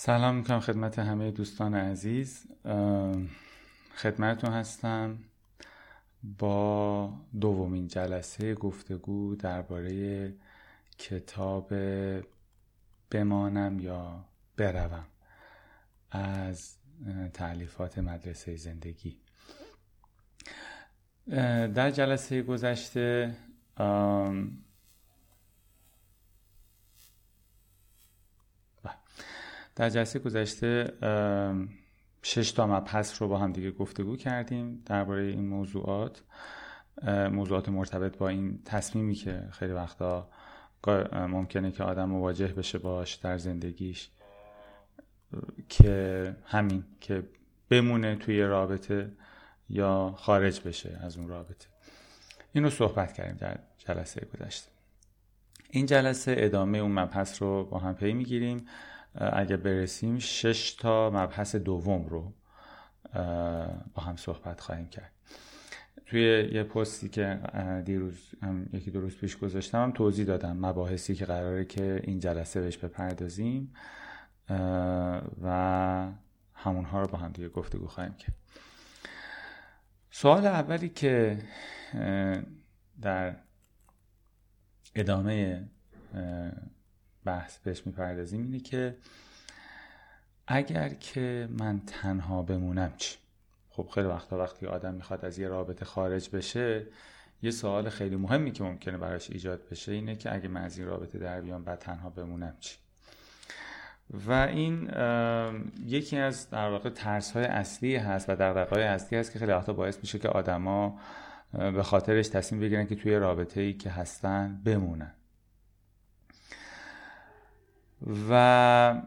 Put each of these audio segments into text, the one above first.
سلام می‌کنم خدمت همه دوستان عزیز. خدمتتون هستم با دومین جلسه گفتگو درباره کتاب بمانم یا بروم از تعلیفات مدرسه زندگی. در جلسه گذشته در جلسه گذشته شش تا مبحث رو با هم دیگه گفتگو کردیم درباره این موضوعات. موضوعات مرتبط با این تصمیمی که خیلی وقتا ممکنه که آدم مواجه بشه باش در زندگیش که همین که بمونه توی رابطه یا خارج بشه از اون رابطه. این رو صحبت کردیم در جلسه گذشته. این جلسه ادامه اون مبحث رو با هم پی می‌گیریم. اگه برسیم شش تا مبحث دوم رو با هم صحبت خواهیم کرد. توی یه پستی که دیروز یکی دو روز پیش گذاشتم هم توضیح دادم مباحثی که قراره که این جلسه بهش بپردازیم و همونها رو با هم دیگه گفتگو خواهیم کرد. سوال اولی که در ادامه بحث بهش می‌پردازیم اینه که اگر که من تنها بمونم چی؟ خب خیلی وقتا وقتی آدم می‌خواد از یه رابطه خارج بشه یه سوال خیلی مهمی که ممکنه براش ایجاد بشه اینه که اگه من از این رابطه در بیام بعد تنها بمونم چی و این یکی از در واقع ترس های اصلی هست و دقدقه های اصلی هست که خیلی وقتا باعث میشه که آدما به خاطرش تصمیم بگیرن که توی رابطه ای که هستن بمونن و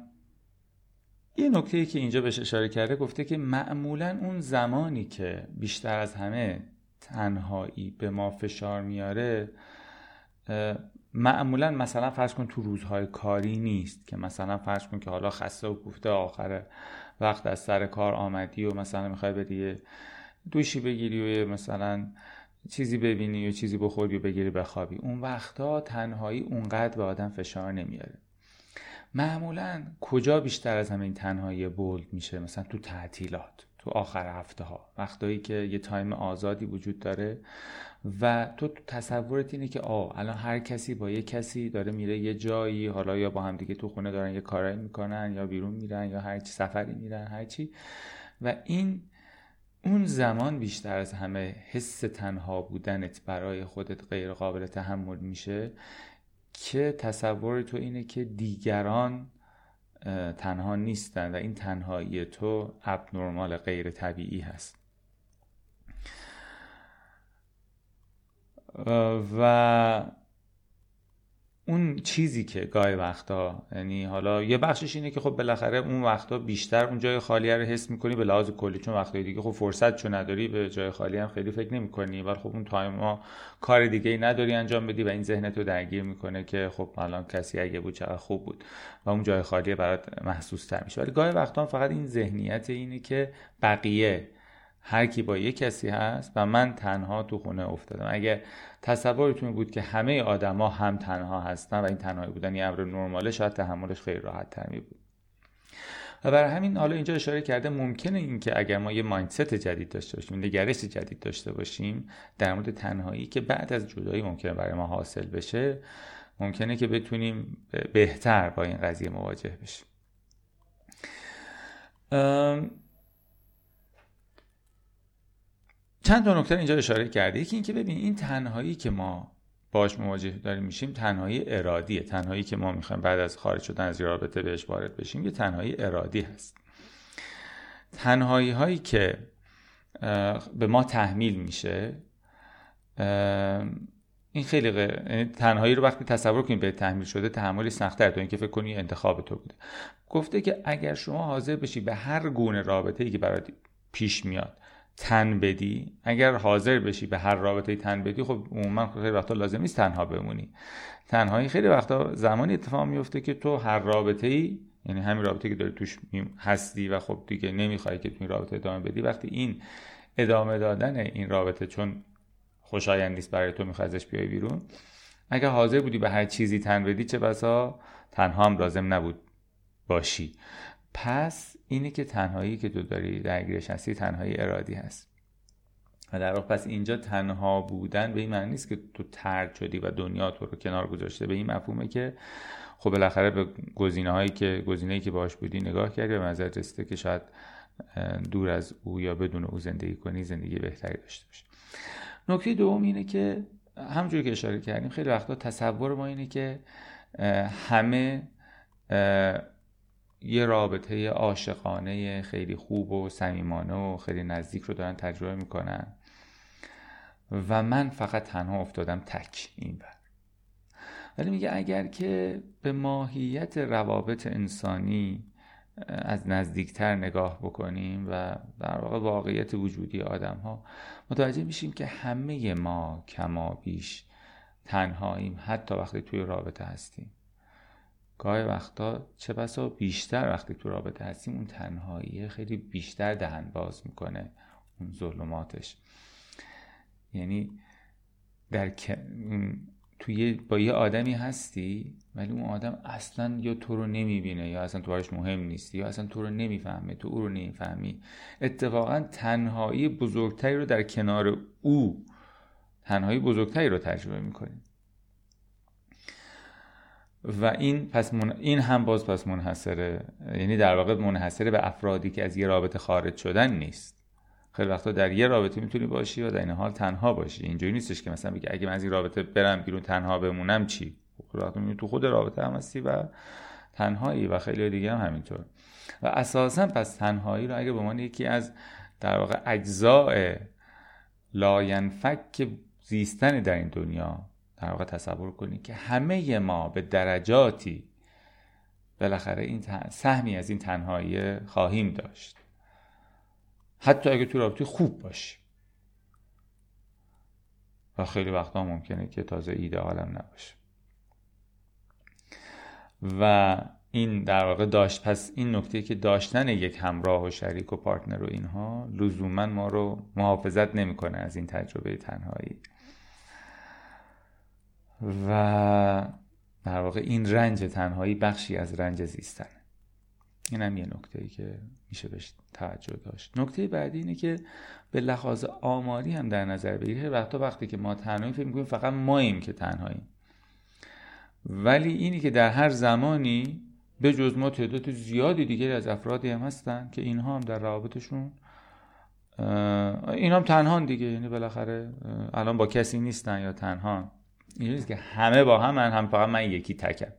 یه نکته ای که اینجا بهش اشاره کرده گفته که معمولا اون زمانی که بیشتر از همه تنهایی به ما فشار میاره معمولا مثلا فرض کن تو روزهای کاری نیست که مثلا فرض کن که حالا خسته و گفته آخر وقت از سر کار آمدی و مثلا می‌خوای بدی دوشی بگیری و مثلا چیزی ببینی و چیزی بخوری و بگیری بخوابی. اون وقتا تنهایی اونقدر به آدم فشار نمیاره. معمولا کجا بیشتر از همین تنهایی بولد میشه؟ مثلا تو تعطیلات تو آخر هفته ها وقتایی که یه تایم آزادی وجود داره و تو تصورت اینه که آه الان هر کسی با یه کسی داره میره یه جایی حالا یا با هم دیگه تو خونه دارن یه کارایی می‌کنن یا بیرون میرن یا هر چی سفری میرن هر چی. و این اون زمان بیشتر از همه حس تنها بودنت برای خودت غیر قابل تحمل میشه. که تصور تو اینه که دیگران تنها نیستن و این تنهایی تو اب نرمال غیر طبیعی هست. و اون چیزی که گاهی وقتا یعنی حالا یه بخشش اینه که خب بالاخره اون وقتا بیشتر اون جای خالی رو حس می‌کنی به لحاظ کلی چون وقتایی دیگه خب فرصت چون نداری به جای خالی هم خیلی فکر نمی‌کنی ولی خب اون تایم ها کار دیگه ای نداری انجام بدی و این ذهنت رو درگیر می‌کنه که خب الان کسی اگه بود چقدر خوب بود و اون جای خالی برات محسوس تر میشه. ولی گاهی وقتا فقط این ذهنیت اینه که بقیه هر کی با یه کسی هست و من تنها تو خونه افتادم. اگه تصورتون بود که همه آدما هم تنها هستن و این تنهایی بودن یه امر نرماله شاید تحملش خیلی راحت تر می بود. و برای همین حالا اینجا اشاره کرده ممکنه اینکه اگر ما یه مایندست جدید داشته باشیم نگرش جدید داشته باشیم در مورد تنهایی که بعد از جدایی ممکنه برای ما حاصل بشه ممکنه که بتونیم بهتر با این قضیه مواجه بشیم. چند تا نکته اینجا اشاره کرده یکی اینکه ببین این تنهایی که ما باش مواجه داریم میشیم تنهایی ارادیه. تنهایی که ما می‌خوایم بعد از خارج شدن از رابطه بهش وارد بشیم یه تنهایی ارادی هست. تنهایی هایی که به ما تحمیل میشه این خیلی غیر... یعنی تنهایی رو وقتی تصور کنید به تحمیل شده تحملی سختتر تو اینکه فکر کنی انتخاب تو بوده. گفته که اگر شما حاضر بشی به هر گونه رابطه ای که برات پیش میاد تن بدی. اگر حاضر بشی به هر رابطه تن بدی خب عموما خیلی وقتا لازم نیست تنها بمونی. تنهایی خیلی وقتا زمانی اتفاق میفته که تو هر رابطه ای یعنی همین رابطه که داری توش هستی و خب دیگه نمی‌خوای که تو این رابطه ادامه بدی وقتی این ادامه دادن این رابطه چون خوشایند نیست برای تو می‌خوای ازش بیای بیرون اگر حاضر بودی به هر چیزی تن بدی چه بسا؟ تنها هم لازم نبود باشی. پس اینه که تنهایی که تو داری درگیرش هستی تنهایی ارادی هست. و در واقع پس اینجا تنها بودن به این معنی نیست که تو ترد شدی و دنیا تو رو کنار گذاشته. به این مفهومه که خب بالاخره به گزینه هایی که گزینه‌ای که باش بودی نگاه کردی و نظر رسیده که شاید دور از او یا بدون او زندگی کنی زندگی بهتری داشته باشی. نکته دوم اینه که همونجوری که اشاره کردیم خیلی وقتا تصور ما اینه که همه یه رابطه عاشقانه خیلی خوب و صمیمانه و خیلی نزدیک رو دارن تجربه می‌کنن. و من فقط تنها افتادم تک این بر. ولی میگه اگر که به ماهیت روابط انسانی از نزدیکتر نگاه بکنیم و در واقع واقعیت وجودی آدم ها متوجه میشیم که همه ما کما بیش تنهاییم حتی وقتی توی رابطه هستیم. گاهی وقتا چه بسا بیشتر وقتی تو رابطه هستیم اون تنهایی خیلی بیشتر دهن باز می‌کنه اون ظلماتش. یعنی در توی با یه آدمی هستی ولی اون آدم اصلا یا تو رو نمی‌بینه یا اصلا تو مهم نیستی یا اصلا تو رو نمی‌فهمه تو او رو نمی‌فهمی. اتفاقا تنهایی بزرگتری رو در کنار او تنهایی بزرگتری رو تجربه می‌کنی. و این پس من... این هم باز پس منحصره. یعنی در واقع منحصره به افرادی که از یه رابطه خارج شدن نیست. خیلی وقتا در یه رابطه می‌تونی باشی و در این حال تنها باشی. اینجوری نیستش که مثلا بگی اگه من از این رابطه برم بیرون تنها بمونم چی؟ خب تو خود رابطه هم هستی و تنهایی و خیلی دیگه هم همینطور. و اساسا پس تنهایی رو اگه به عنوان یکی از در واقع اجزاء لاینفک زیستن در این دنیا در واقع تصور کنی که همه ما به درجاتی بالاخره این سهمی از این تنهایی خواهیم داشت. حتی اگه تو رابطه خوب باشی و خیلی وقتا ممکنه که تازه ایدئالم نباشه. و این در واقع داشت پس این نکته که داشتن یک همراه و شریک و پارتنر و اینها لزوما ما رو محافظت نمی‌کنه از این تجربه تنهایی. و در واقع این رنج تنهایی بخشی از رنج زیستن این هم یه نکته ای که میشه بهش توجه داشت. نکته بعدی اینه که به لحاظ آماری هم در نظر بگیره وقتا وقتی که ما تنهایی فکر می‌کنیم فقط ماییم که تنهاییم. ولی اینی که در هر زمانی به جز ما تعداد زیادی دیگری از افرادی هم هستن که اینها هم در روابطشون این هم تنهان دیگه. یعنی بالاخره الان با کسی نیستن یا تنها این که همه با هم من هم فقط من یکی تکم.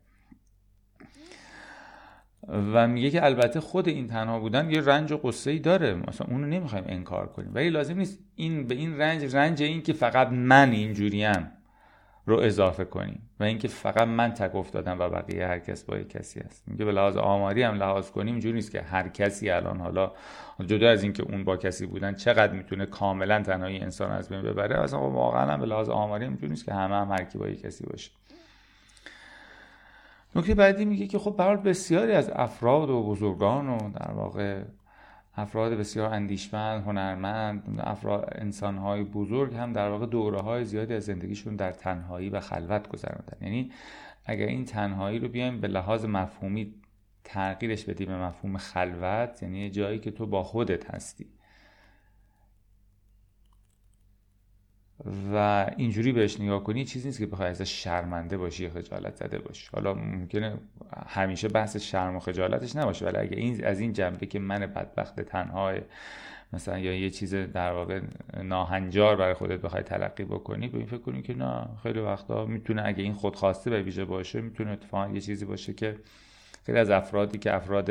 و میگه که البته خود این تنها بودن یه رنج و قصه ای داره. مثلا اونو نمی‌خوایم انکار کنیم. ولی لازم نیست این به این رنج رنج این که فقط من اینجوریم رو اضافه کنیم و اینکه فقط من تک افتادم و بقیه هر کس با یک کسی هست. میگه به لحاظ آماری هم لحاظ کنیم اینجوری نیست که هر کسی الان حالا جدا از اینکه اون با کسی بودن چقدر می‌تونه کاملا تنهایی انسان از بین ببره اصلا واقعا هم به لحاظ آماری نیست که همه هم هر کی با کسی باشه. نکته بعدی میگه که خب برای بسیاری از افراد و بزرگان و در واقع افراد بسیار اندیشمند هنرمند افراد انسانهای بزرگ هم در واقع دوره های زیادی از زندگیشون در تنهایی و خلوت گذراندن یعنی اگر این تنهایی رو بیایم به لحاظ مفهومی تغییرش بدیم به مفهوم خلوت یعنی جایی که تو با خودت هستی. و اینجوری بهش نگاه کنی چیزی نیست که بخوای ازش شرمنده باشی یا خجالت زده باشی. حالا ممکنه همیشه بحث شرم و خجالتش نباشه ولی اگه این از این جنبه که من بدبخت تنها مثلا یا یه چیز در واقع ناهنجار برای خودت بخوای تلقی بکنی به این فکر کنی که نه خیلی وقتا می‌تونه اگه این خودخواسته به ویژه باشه می‌تونه اتفاقا یه چیزی باشه که خیلی از افرادی که افراد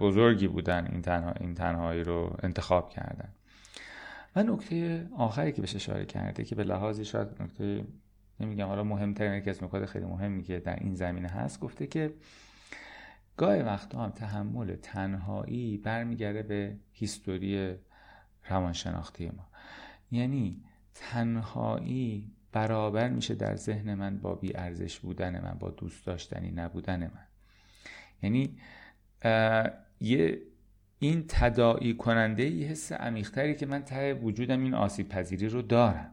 بزرگی بودن این, تنها این تنهایی رو انتخاب کردن. و نکته آخری که بهش اشاره کرده که به لحاظی شاید نکته نمیگم حالا مهمترین یکی از نکات خیلی مهمی که در این زمینه هست گفته که گاهی وقتا هم تحمل تنهایی برمیگرده به هیستوری روانشناختی ما. یعنی تنهایی برابر میشه در ذهن من با بی ارزش بودن من با دوست داشتنی نبودن من. یعنی یه این تداعی کننده ای حس عمیقتری که من ته وجودم این آسیب پذیری رو دارم.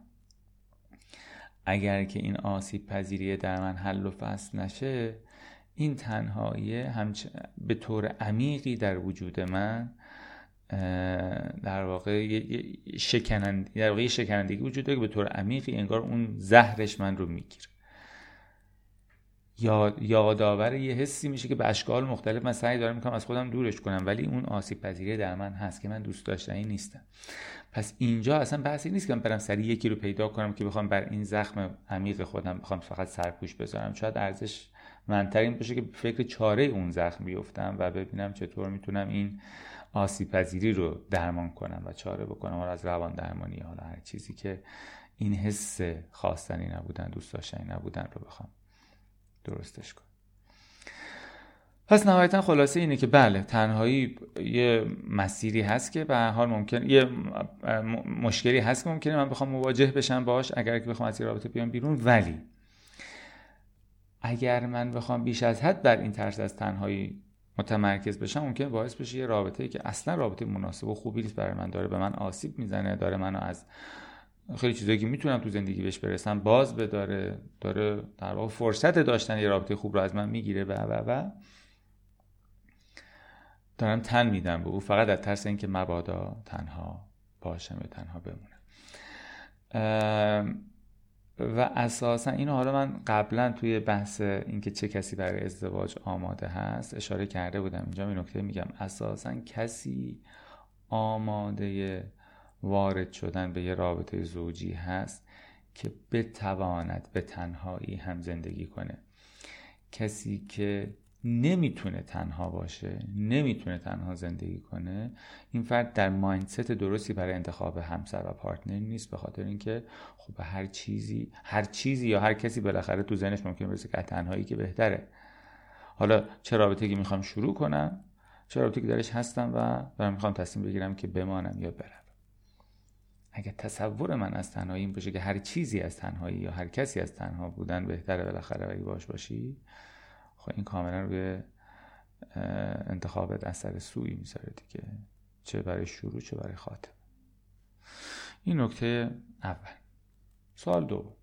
اگر که این آسیب پذیری در من حل و فصل نشه این تنهایی همچ... به طور عمیقی در وجود من در واقع شکنند... در واقع شکنندگی وجود داره که به طور عمیقی انگار اون زهرش من رو می‌گیره. یاد یادآور یه حسی میشه که به اشکال مختلف من سعی دارم می‌کنم از خودم دورش کنم ولی اون آسیب پذیری در من هست که من دوست داشتنی نیستم. پس اینجا اصلا بحثی نیست که من برم سری یکی رو پیدا کنم که بخوام بر این زخم عمیق خودم بخوام فقط سرپوش بذارم. شاید ارزش منتر این باشه که فکر چاره اون زخم بیفتم و ببینم چطور می‌تونم این آسیب پذیری رو درمان کنم و چاره بکنم حالا از روان درمانی حالا هر چیزی که این حس خواستنی نبودن دوست داشتنی نبودن رو بخوام. درستش کنم پس نهایتا خلاصه اینه که بله تنهایی یه مسیری هست که به حال ممکن یه مشکلی هست که ممکنه من بخوام مواجه بشم باش اگر که بخوام از این رابطه بیام بیرون. ولی اگر من بخوام بیش از حد بر این ترس از تنهایی متمرکز بشم ممکن باعث بشه یه رابطه که اصلا رابطه مناسب و خوبی نیست برای من داره به من آسیب می‌زنه داره منو از خیلی چیزایی که می‌تونم تو زندگی بهش برسم باز بداره داره در واقع فرصت داشتن یه رابطه خوب رو از من می‌گیره و و و. دارم تن میدم به او فقط از ترس اینکه مبادا تنها باشم یا تنها بمونم. و اساسا اینو حالا من قبلا توی بحث اینکه چه کسی برای ازدواج آماده هست اشاره کرده بودم. اینجا این نکته میگم. اساسا کسی آماده وارد شدن به یه رابطه زوجی هست که بتواند به تنهایی هم زندگی کنه. کسی که نمی‌تونه تنها باشه نمی‌تونه تنها زندگی کنه این فرد در مایندست درستی برای انتخاب همسر و پارتنر نیست به خاطر اینکه خب هر چیزی هر چیزی یا هر کسی بالاخره تو ذهنش ممکن برسه که تنهایی که بهتره. حالا چه رابطه که می‌خوام شروع کنم؟ چه رابطه که درش هستم و دارم می‌خوام تصمیم بگیرم که بمانم یا برم. اگر تصور من از تنهایی این باشه که هر چیزی از تنهایی یا هر کسی از تنها بودن بهتره بالاخره اگه باش باشی خب این کاملا روی انتخابت اثر سوی می‌ذاره دیگه. چه برای شروع چه برای خاتم این نکته اول. سوال دو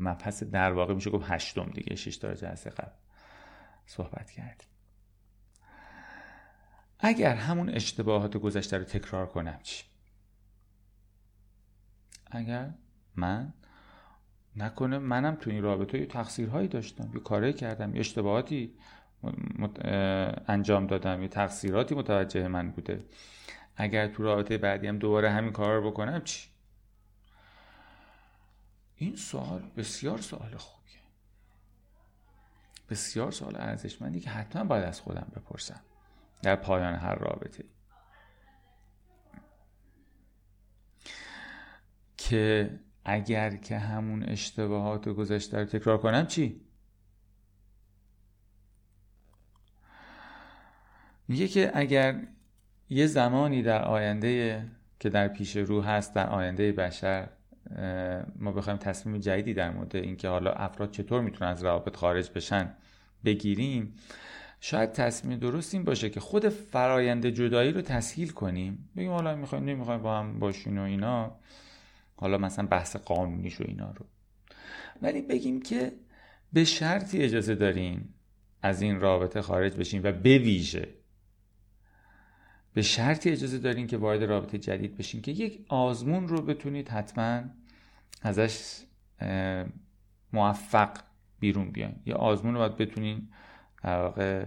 مبحث در واقع میشه گفت هشتم دیگه. شش تا جلسه قبل صحبت کردیم. اگر همون اشتباهات گذشته رو تکرار کنم چی؟ اگر من نکنه منم تو این رابطه یه تقصیرهایی داشتم یه کاری کردم یه اشتباهاتی انجام دادم یه تقصیراتی متوجه من بوده. اگر تو رابطه بعدی هم دوباره همین کار رو بکنم چی؟ این سوال بسیار سوال خوبیه. بسیار سوال ارزشمندی که حتما باید از خودم بپرسم در پایان هر رابطه که اگر که همون اشتباهات گذشته رو تکرار کنم چی؟ میگه که اگر یه زمانی در آینده که در پیش رو هست در آینده بشر ما بخوایم تصمیم جدیدی در مورد اینکه حالا افراد چطور می‌تونن از روابط خارج بشن بگیریم شاید تصمیم درست این باشه که خود فرایند جدایی رو تسهیل کنیم بگیم حالا می‌خوایم نمی‌خوایم با هم باشین و اینا حالا مثلا بحث قانونیش و اینا رو. ولی بگیم که به شرطی اجازه داریم از این رابطه خارج بشیم و به ویژه به شرطی اجازه داریم که وارد رابطه جدید بشیم که یک آزمون رو بتونید حتما ازش موفق بیرون بیاین. یا آزمون رو باید بتونین واقع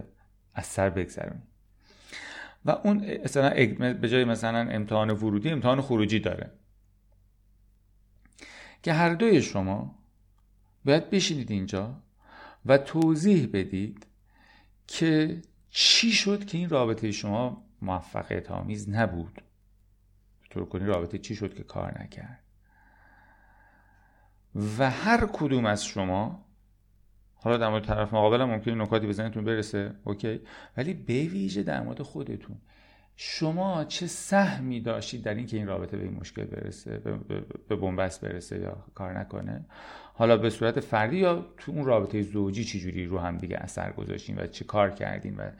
از سر بگذرونید و اون مثلا به جای مثلا امتحان ورودی امتحان خروجی داره. که هر دوی شما باید بشینید اینجا و توضیح بدید که چی شد که این رابطه شما موفقیت آمیز نبود. طور کنی رابطه چی شد که کار نکرد. و هر کدوم از شما حالا در مورد طرف مقابل هم ممکنه نکاتی بزنیتون برسه اوکی ولی به ویژه در مورد خودتون. شما چه سهمی داشتید در اینکه این رابطه به این مشکل برسه به بنبست برسه یا کار نکنه؟ حالا به صورت فردی یا تو اون رابطه زوجی چجوری رو هم دیگه اثر گذاشتین و چه کار کردین و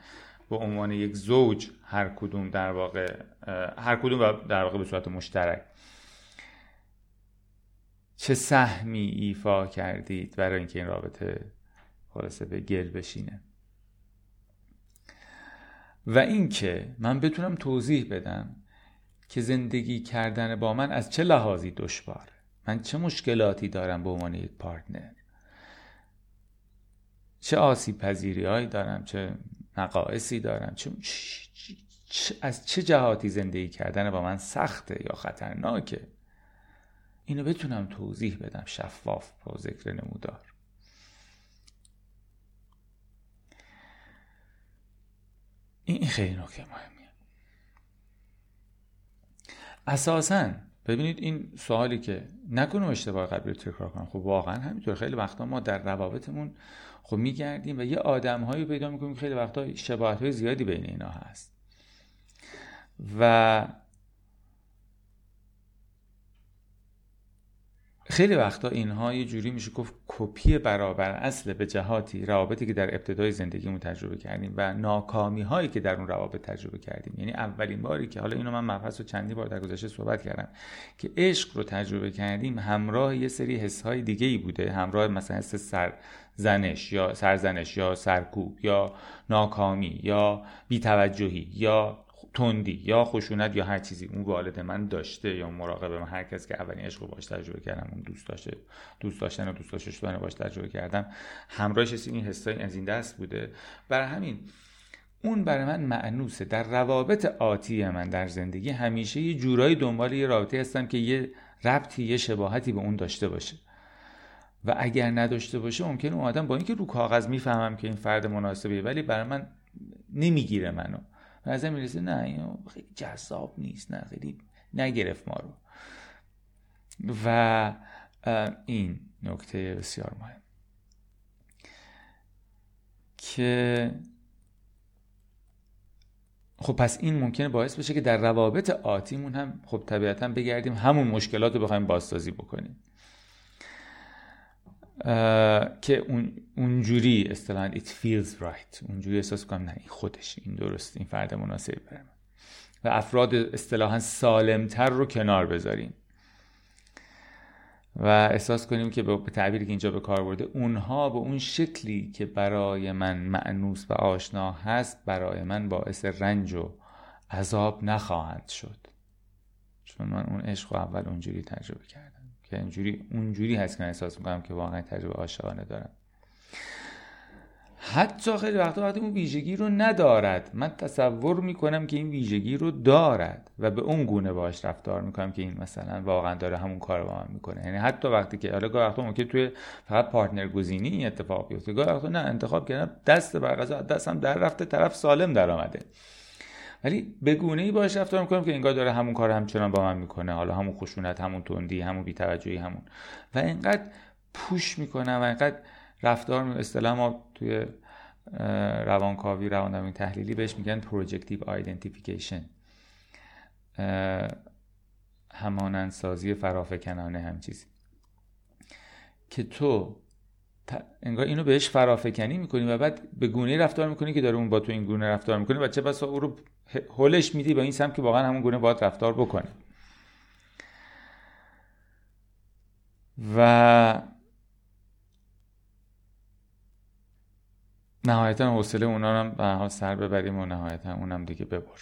به عنوان یک زوج هر کدوم در واقع هر کدوم در واقع به صورت مشترک چه سهمی ایفا کردید برای اینکه این رابطه خلاصه به گل بشینه؟ و اینکه من بتونم توضیح بدم که زندگی کردن با من از چه لحاظی دشواره من چه مشکلاتی دارم به عنوان یک پارتنر؟ چه آسیب پذیری دارم چه نقایصی دارم چه, از چه جهاتی زندگی کردن با من سخته یا خطرناکه؟ اینو بتونم توضیح بدم شفاف با ذکر نمودار این خیلی نکته مهمیه. اساسا ببینید این سوالی که نکنم اشتباه قبلی رو تکرار کنم. خب واقعا همینطور. خیلی وقتا ما در روابطمون خب میگردیم و یه آدم هایی پیدا می‌کنیم خیلی وقتا شباهت های زیادی بین اینا هست. و خیلی وقتا اینها یه جوری میشه گفت کپی برابر اصل به جهاتی روابطی که در ابتدای زندگیمون تجربه کردیم و ناکامی هایی که در اون روابط تجربه کردیم. یعنی اولین باری که حالا اینو من مبحث رو چندی بار در گذشته صحبت کردم که عشق رو تجربه کردیم همراه یه سری حس های دیگه ای بوده. همراه مثلا حس سر زنش یا سرزنش یا سرکوب یا ناکامی یا بیتوجهی یا تندی یا خشونت یا هر چیزی. اون والد من داشته یا مراقب من. هر کس که اولین عشق رو باش تجربه کردم اون دوست داشته دوست داشتن و دوست داشته شدن باش تجربه کردم. همراهش این حسای از این دست بوده. برای همین اون برای من معنوسه. در روابط آتی من در زندگی همیشه یه جورایی دنبال یه رابطه هستم که یه ربطی یه شباهتی به اون داشته باشه. و اگر نداشته باشه ممکنه اون آدم با اینکه رو کاغذ می‌فهمم که این فرد مناسبیه ولی برای من نمی‌گیره منو. نظر می‌رسه نه این خیلی جذاب نیست نه خیلی نگرفت ما رو. و این نکته بسیار مهم. که خب پس این ممکنه باعث بشه که در روابط آتیمون هم خب طبیعتا بگردیم همون مشکلات رو بخوایم بازسازی بکنیم. که اون اونجوری اصطلاحا it feels right. اونجوری احساس کنم نه این خودش این درست این فرد مناسبی برم و افراد اصطلاحا سالمتر رو کنار بذاریم و احساس کنیم که به تعبیری که اینجا به کار برده اونها به اون شکلی که برای من معنوس و آشنا هست برای من باعث رنج و عذاب نخواهند شد. چون من اون عشق رو اول اونجوری تجربه کردم. که اینجوری اونجوری هست که من احساس می‌کنم که واقعا تجربه عاشقانه دارم. حتی خیلی وقتا وقتی اون ویژگی رو ندارد من تصور می‌کنم که این ویژگی رو دارد و به اون گونه باش رفتار می‌کنم که این مثلا واقعا داره همون کار با من می‌کنه. یعنی حتی وقتی که حالا گاهی وقتا ممکن توی فقط پارتنر گزینی این اتفاق بیفته. گاهی وقتا نه انتخاب کردم دست بر دستم در رفته طرف سالم در آمده ولی به گونه ای باش رفتار می‌کنم که انگار داره همون کار همچنان با من می‌کنه. حالا همون خشونت همون تندی همون بیتوجهی همون. و اینقدر push می‌کنم و اینقدر رفتار اصطلاح ما توی روانکاوی روان تحلیلی بهش میگن projective identification همانندسازی فرافکنانه هم چیزی. که تو انگار اینو بهش فرافکنی می‌کنی و بعد به گونه رفتار می‌کنی که داره اون با تو این گونه رفتار می‌کنه و چه بسا او رو هولش میدی به این سمت که واقعا همون گونه باید رفتار بکنه و نهایتا حوصله اونا هم به سر ببریم و نهایتا اونم دیگه ببر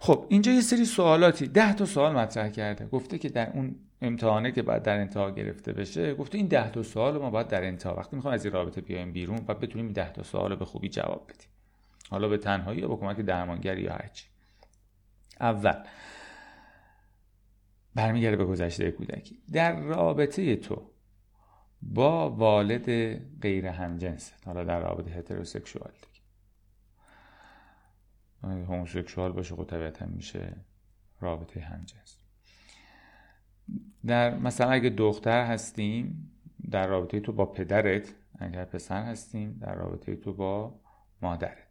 خب اینجا یه سری سوالاتی ده تا سوال مطرح کرده. گفته که در اون امتحانه که باید در انتها گرفته بشه گفته این ده تا سوال ما باید در انتها وقتی می‌خوام از این رابطه بیایم بیرون و بتونیم این ده تا سوال به خوبی جواب بدیم. حالا به تنهایی یا با کمک درمانگری یا هرچی. اول برمیگرده به گذشته کودکی. در رابطه تو با والد غیر همجنس حالا در رابطه هتروسکشوال دیگه هوموسکشوال باشه خب طبیعتا میشه رابطه همجنس. در مثلا اگه دختر هستیم در رابطه تو با پدرت اگر پسر هستیم در رابطه تو با مادرت.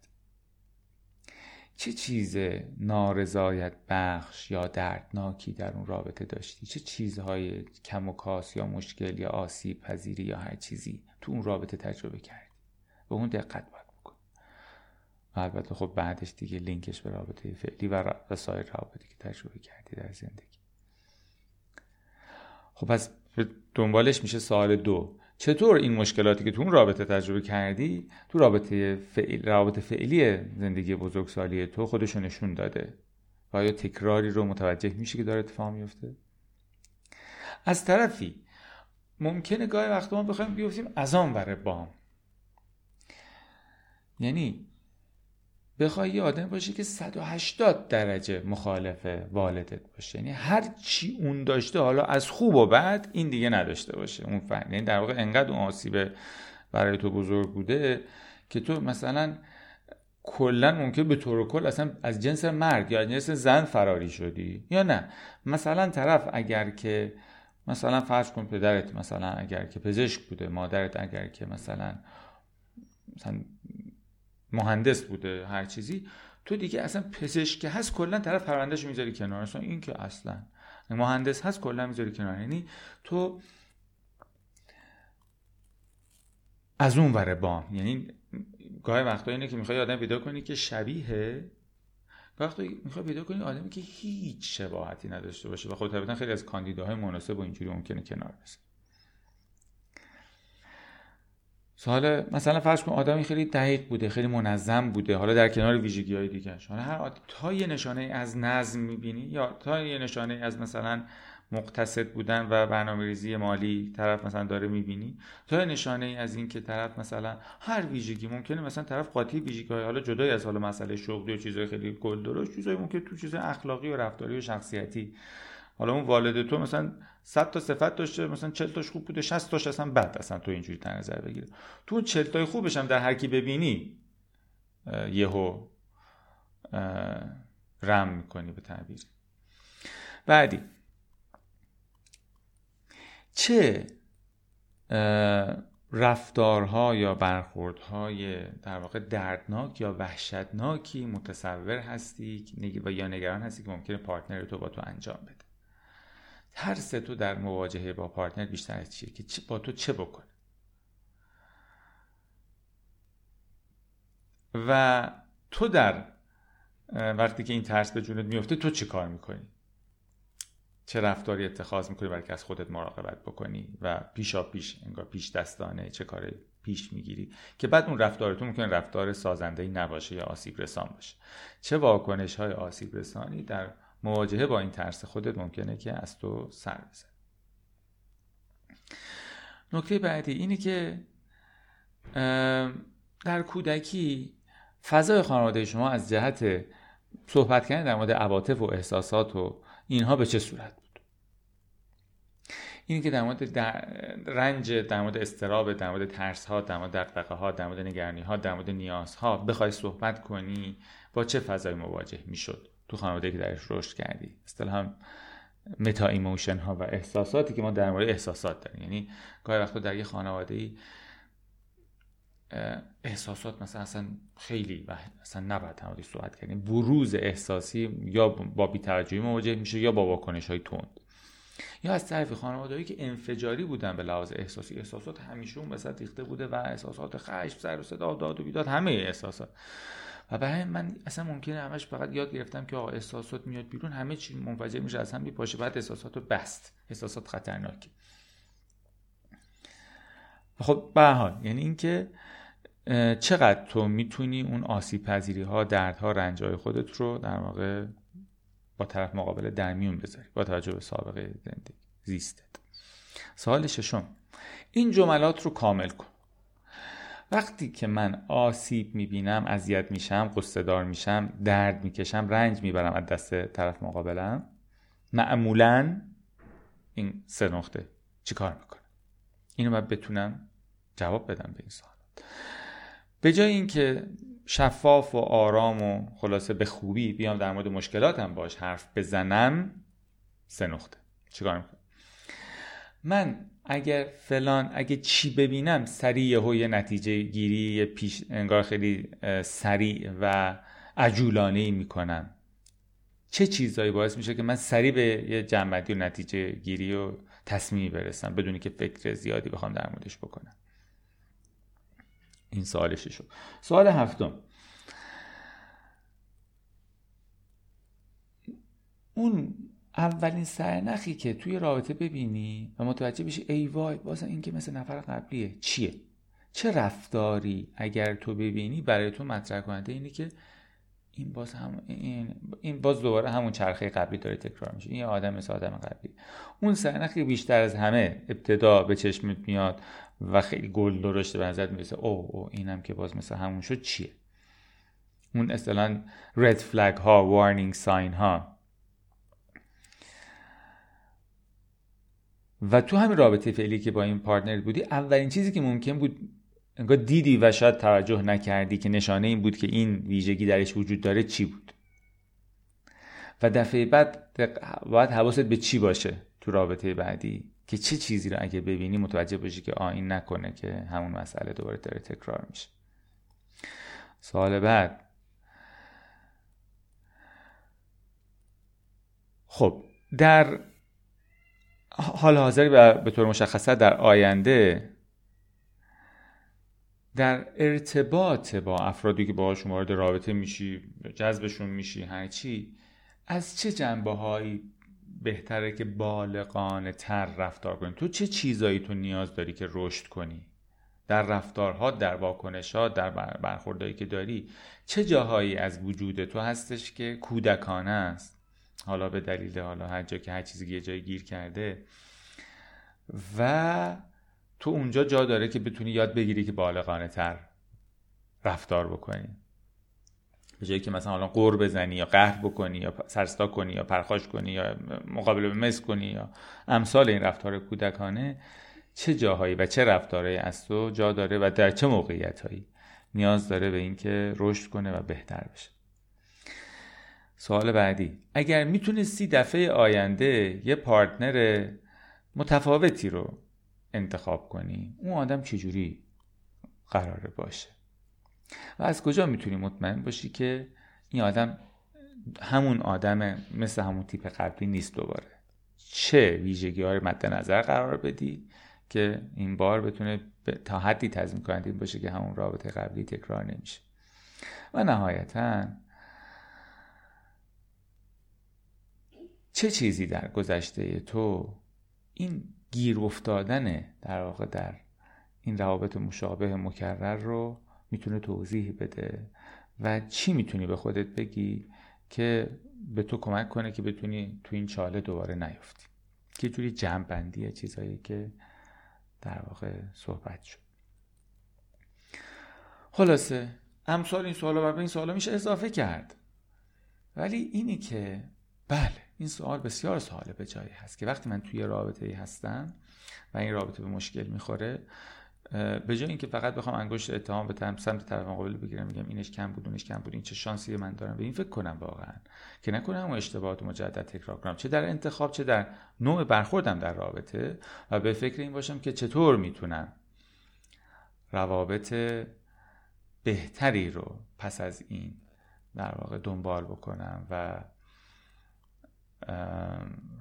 چه چیز نارضایت بخش یا دردناکی در اون رابطه داشتی؟ چه چیزهای کم و کاس یا مشکل یا آسیب پذیری یا هر چیزی تو اون رابطه تجربه کردی؟ به اون دقت باید بکن. و البته خب بعدش دیگه لینکش به رابطه فعلی و سایر رابطه که تجربه کردی در زندگی. خب پس دنبالش میشه سوال دو. چطور این مشکلاتی که تو اون رابطه تجربه کردی تو رابطه فعلی رابطه فعلی زندگی بزرگسالی تو خودشو نشون داده؟ و آیا تکراری رو متوجه میشه که داره اتفاق میفته از طرفی ممکنه گاهی وقت ما بخوایم بیفتیم از آن ور بام. یعنی بخوای یه آدم باشه که 180 درجه مخالف والدت باشه. یعنی هر چی اون داشته حالا از خوب و بد این دیگه نداشته باشه. اون فن یعنی در واقع انقدر اون آسیب برای تو بزرگ بوده که تو مثلا کلا ممکن به طور کل اصلا از جنس مرد یا از جنس زن فراری شدی یا نه. مثلا طرف اگر که مثلا فرض کن پدرت مثلا اگر که پزشک بوده مادرت اگر که مثلا مثلا مهندس بوده هر چیزی. تو دیگه اصلا پزشک هست کلا طرف پروندهش می‌ذاری کنار. اصلا این که اصلا. مهندس هست کلا می‌ذاری کنار. یعنی تو از اون ور بام. یعنی گاهی وقتا اینه که می‌خوای آدم پیدا کنی که شبیه وقتی می‌خوای پیدا کنی آدمی که هیچ شباهتی نداشته باشه و خب طبعا خیلی از کاندیداهای مناسب و اینجوری ممکنه کنار بسه سوال مثلا فرض کن آدمی خیلی دقیق بوده خیلی منظم بوده حالا در کنار ویژگی های دیگه حالا هر تا یه نشانه از نظم می‌بینی یا تا یه نشانه از مثلا مقتصد بودن و برنامه ریزی مالی طرف مثلا داره می‌بینی تا نشانه ای از این که طرف مثلا هر ویژگی ممکنه مثلا طرف قاطی ویژگی های حالا جدای از حالا مسئله شغلی و چیزهای خیلی گل درست چیزای ممکن تو چیز اخلاقی و رفتاری و شخصیتی. حالا اون والد تو مثلا 100 تا صفت داشته مثلا 40 تاش خوب بوده 60 تاش اصلا بد اصلا تو اینجوری در نظر بگیره. تو اون 40 تای خوبش هم در هر کی ببینی یهو رم می‌کنی به تعبیر. بعدی. چه رفتارها یا برخوردهای در واقع دردناک یا وحشتناکی متصور هستی و یا نگران هستی که ممکنه پارتنر تو با تو انجام بده؟ ترس تو در مواجهه با پارتنر بیشتر از چیه؟ که با تو چه بکنه؟ و تو در وقتی که این ترس به جونت میفته تو چه کار می‌کنی؟ چه رفتاری اتخاذ می‌کنی برای که از خودت مراقبت بکنی و پیشا پیش انگار پیش دستانه چه کاری پیش می‌گیری؟ که بعد اون رفتارتون ممکن رفتار سازنده نباشه یا آسیب رسان باشه. چه واکنش های آسیب رسانی در مواجهه با این ترس خودت ممکنه که از تو سر بزنه نکته بعدی اینه که در کودکی فضای خانواده شما از جهت صحبت کردن در مورد عواطف و احساسات و اینها به چه صورت بود؟ اینی که در مورد رنج در مورد اضطراب در مورد ترس ها در مورد دغدغه ها در مورد نگرانی ها در مورد نیاز ها بخوای صحبت کنی با چه فضایی مواجه می‌شد؟ تو خانواده که درش رشد کردی. اصطلاحا meta emotion ها و احساساتی که ما در مورد احساسات داریم. یعنی گاهی وقتا در یه خانواده ای احساسات مثلا اصلا خیلی و اصلا نباید تمامی صحبت کردیم. بروز احساسی یا با بیتوجهی مواجه میشه یا با واکنش های تند. یا از طرف خانوادهایی که انفجاری بودن به لحاظ احساسی. احساسات همیشه اون وسط ریخته بوده و احساسات خشم سر و صدا داد و بیداد همه احساسات. و برای من اصلا ممکنه همش فقط یاد گرفتم که آقا احساسات میاد بیرون همه چی منفجر میشه از هم میپاشه. بعد احساسات رو بست. احساسات خطرناکه خب به حال یعنی اینکه چقدر تو می‌تونی اون آسیب پذیری ها دردها رنج های خودت رو در واقع با طرف مقابل در میون بذاری با توجه به سابقه زندگی زیستت. سوال ششم. این جملات رو کامل کن. وقتی که من آسیب می‌بینم اذیت میشم قصه میشم درد می‌کشم رنج می‌برم از دست طرف مقابلم معمولا این سه نقطه چیکار می‌کنم اینو من بتونم جواب بدم به این سوال. به جای اینکه شفاف و آرام و خلاصه به خوبی بیام در مورد مشکلاتم باش حرف بزنم سه نقطه. چیکار می‌کنم؟ من اگر فلان اگه چی ببینم سریع یه نتیجه گیری پیش انگار خیلی سریع و عجولانه می‌کنم. چه چیزهایی باعث میشه که من سریع به یه جنبندی و نتیجه گیری و تصمیمی برسم بدونی که فکر زیادی بخوام در موردش بکنم؟ این سوال شد سوال هفتم. اون اولین سرنخی که توی رابطه ببینی و متوجه بشی ای وای باز این که مثل نفر قبلیه. چیه؟ چه رفتاری اگر تو ببینی برای تو مطرح کننده اینه که این باز هم این, این باز دوباره همون چرخه قبلی داره تکرار میشه. این آدم مثل آدم قبلی. اون سرنخی بیشتر از همه ابتدا به چشمت میاد و خیلی گل درشته به نظر می‌رسه. او او اینم که باز مثل همون شد چیه؟ اون اصطلاحا رد فلگ ها وارنینگ ساین ها. و تو همین رابطه فعلی که با این پارتنر بودی اولین چیزی که ممکن بود انگار دیدی و شاید توجه نکردی که نشانه این بود که این ویژگی درش وجود داره چی بود. و دفعه بعد باید حواست به چی باشه تو رابطه بعدی؟ که چه چیزی رو اگه ببینی متوجه باشی که آ این نکنه که همون مسئله دوباره داره تکرار میشه. سوال بعد. خب در حال حاضر و به طور مشخصه در آینده در ارتباط با افرادی که باهاشون وارد رابطه میشی جذبشون میشی هرچی از چه جنبه هایی بهتره که بالغانه تر رفتار کنی؟ تو چه چیزایی تو نیاز داری که رشد کنی؟ در رفتارها در واکنشها در برخوردهایی که داری چه جاهایی از وجود تو هستش که کودکانه است؟ حالا به دلیل حالا هر جا که هر چیزی یه جایی گیر کرده. و تو اونجا جا داره که بتونی یاد بگیری که بالغانه تر رفتار بکنی. به جایی که مثلا حالا قور بزنی یا قهر بکنی یا سرستا کنی یا پرخاش کنی یا مقابله به مس کنی یا امثال این رفتار کودکانه چه جاهایی و چه رفتارهایی از تو جا داره و در چه موقعیت هایی نیاز داره به اینکه رشد کنه و بهتر بشه. سوال بعدی. اگر می‌تونستی دفعه آینده یه پارتنر متفاوتی رو انتخاب کنی اون آدم چجوری قراره باشه؟ و از کجا می‌تونی مطمئن باشی که این آدم همون آدم مثل همون تیپ قبلی نیست دوباره؟ چه ویژگی های مد نظر قرار بدی که این بار بتونه تا حدی تضمین کننده باشه که همون رابطه قبلی تکرار نمیشه؟ و نهایتا چه چیزی در گذشته تو این گیر افتادن در واقع در این روابط مشابه مکرر رو می‌تونه توضیح بده؟ و چی می‌تونی به خودت بگی که به تو کمک کنه که بتونی تو این چاله دوباره نیفتی؟ که جوری جمع بندی چیزایی که در واقع صحبت شد. خلاصه امثال این سوالا و به این سوالا میشه اضافه کرد. ولی اینی که بله این سوال بسیار سوال به جایی هست که وقتی من توی رابطه ای هستم و این رابطه به مشکل می‌خوره به جای اینکه فقط بخوام انگشت اتهام به سمت طرف مقابل بگیرم میگم اینش کم بود اونش کم بود این چه شانسی من دارم؟ به این فکر کنم واقعا که نکنم اون اشتباهات مجدد تکرار کنم چه در انتخاب چه در نوع برخوردم در رابطه و به فکر این باشم که چطور می‌تونم روابط بهتری رو پس از این در واقع دنبال بکنم و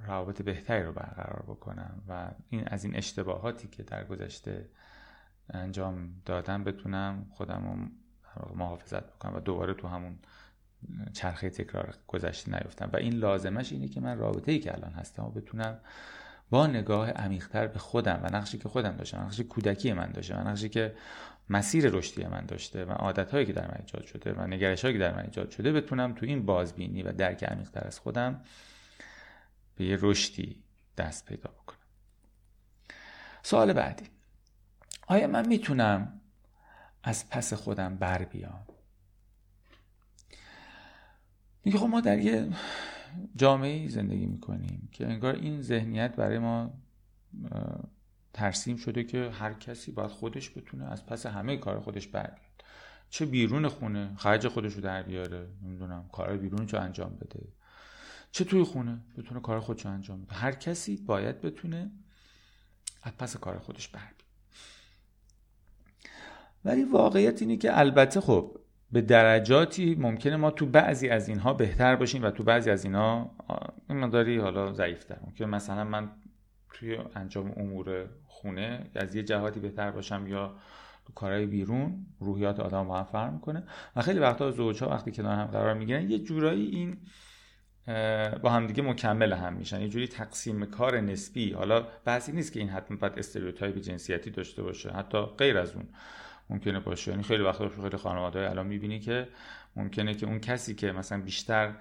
روابط بهتری رو برقرار بکنم و این از این اشتباهاتی که در گذشته انجام دادم بتونم خودم رو محافظت بکنم و دوباره تو همون چرخه تکرار گذشته نیفتم. و این لازمش اینه که من رابطه ای که الان هستم و بتونم با نگاه عمیقتر به خودم و نقشی که خودم داشتم نقشی کودکی من داشته و نقشی که مسیر رشدی من داشته و عادت هایی که در من ایجاد شده و نگرش هایی که در من ایجاد شده بتونم تو این بازبینی و درک عمیقتر از خودم به یه رشدی دست پیدا بکنم. سوال بعدی. آیا من می‌تونم از پس خودم بر بیام؟ میگه خب ما در یه جامعه زندگی می‌کنیم که انگار این ذهنیت برای ما ترسیم شده که هر کسی باید خودش بتونه از پس همه کار خودش بر چه بیرون خونه خرج خودش رو در بیاره نمی‌دونم کار بیرون رو انجام بده. چه توی خونه بتونه کار خودش انجام بده؟ هر کسی باید بتونه از پس کار خودش بر ولی واقعیت اینه که البته خب به درجاتی ممکنه ما تو بعضی از اینها بهتر باشیم و تو بعضی از اینها این مداری حالا ضعیفتر. ممکن مثلا من توی انجام امور خونه از یه جهاتی بهتر باشم یا تو کارهای بیرون روحیات آدم با هم فرق می‌کنه. و خیلی وقتا زوجها وقتی کنار هم قرار می‌گیرن یه جورایی این با همدیگه مکمل هم میشن. یه جوری تقسیم کار نسبی. حالا بحثی نیست که این حتما باید استریوتایپ جنسیتی داشته باشه. حتی غیر از اون ممکنه باشه. یعنی خیلی وقتا خیلی خانواده الان می‌بینی که ممکنه که اون کسی که مثلا بیشتر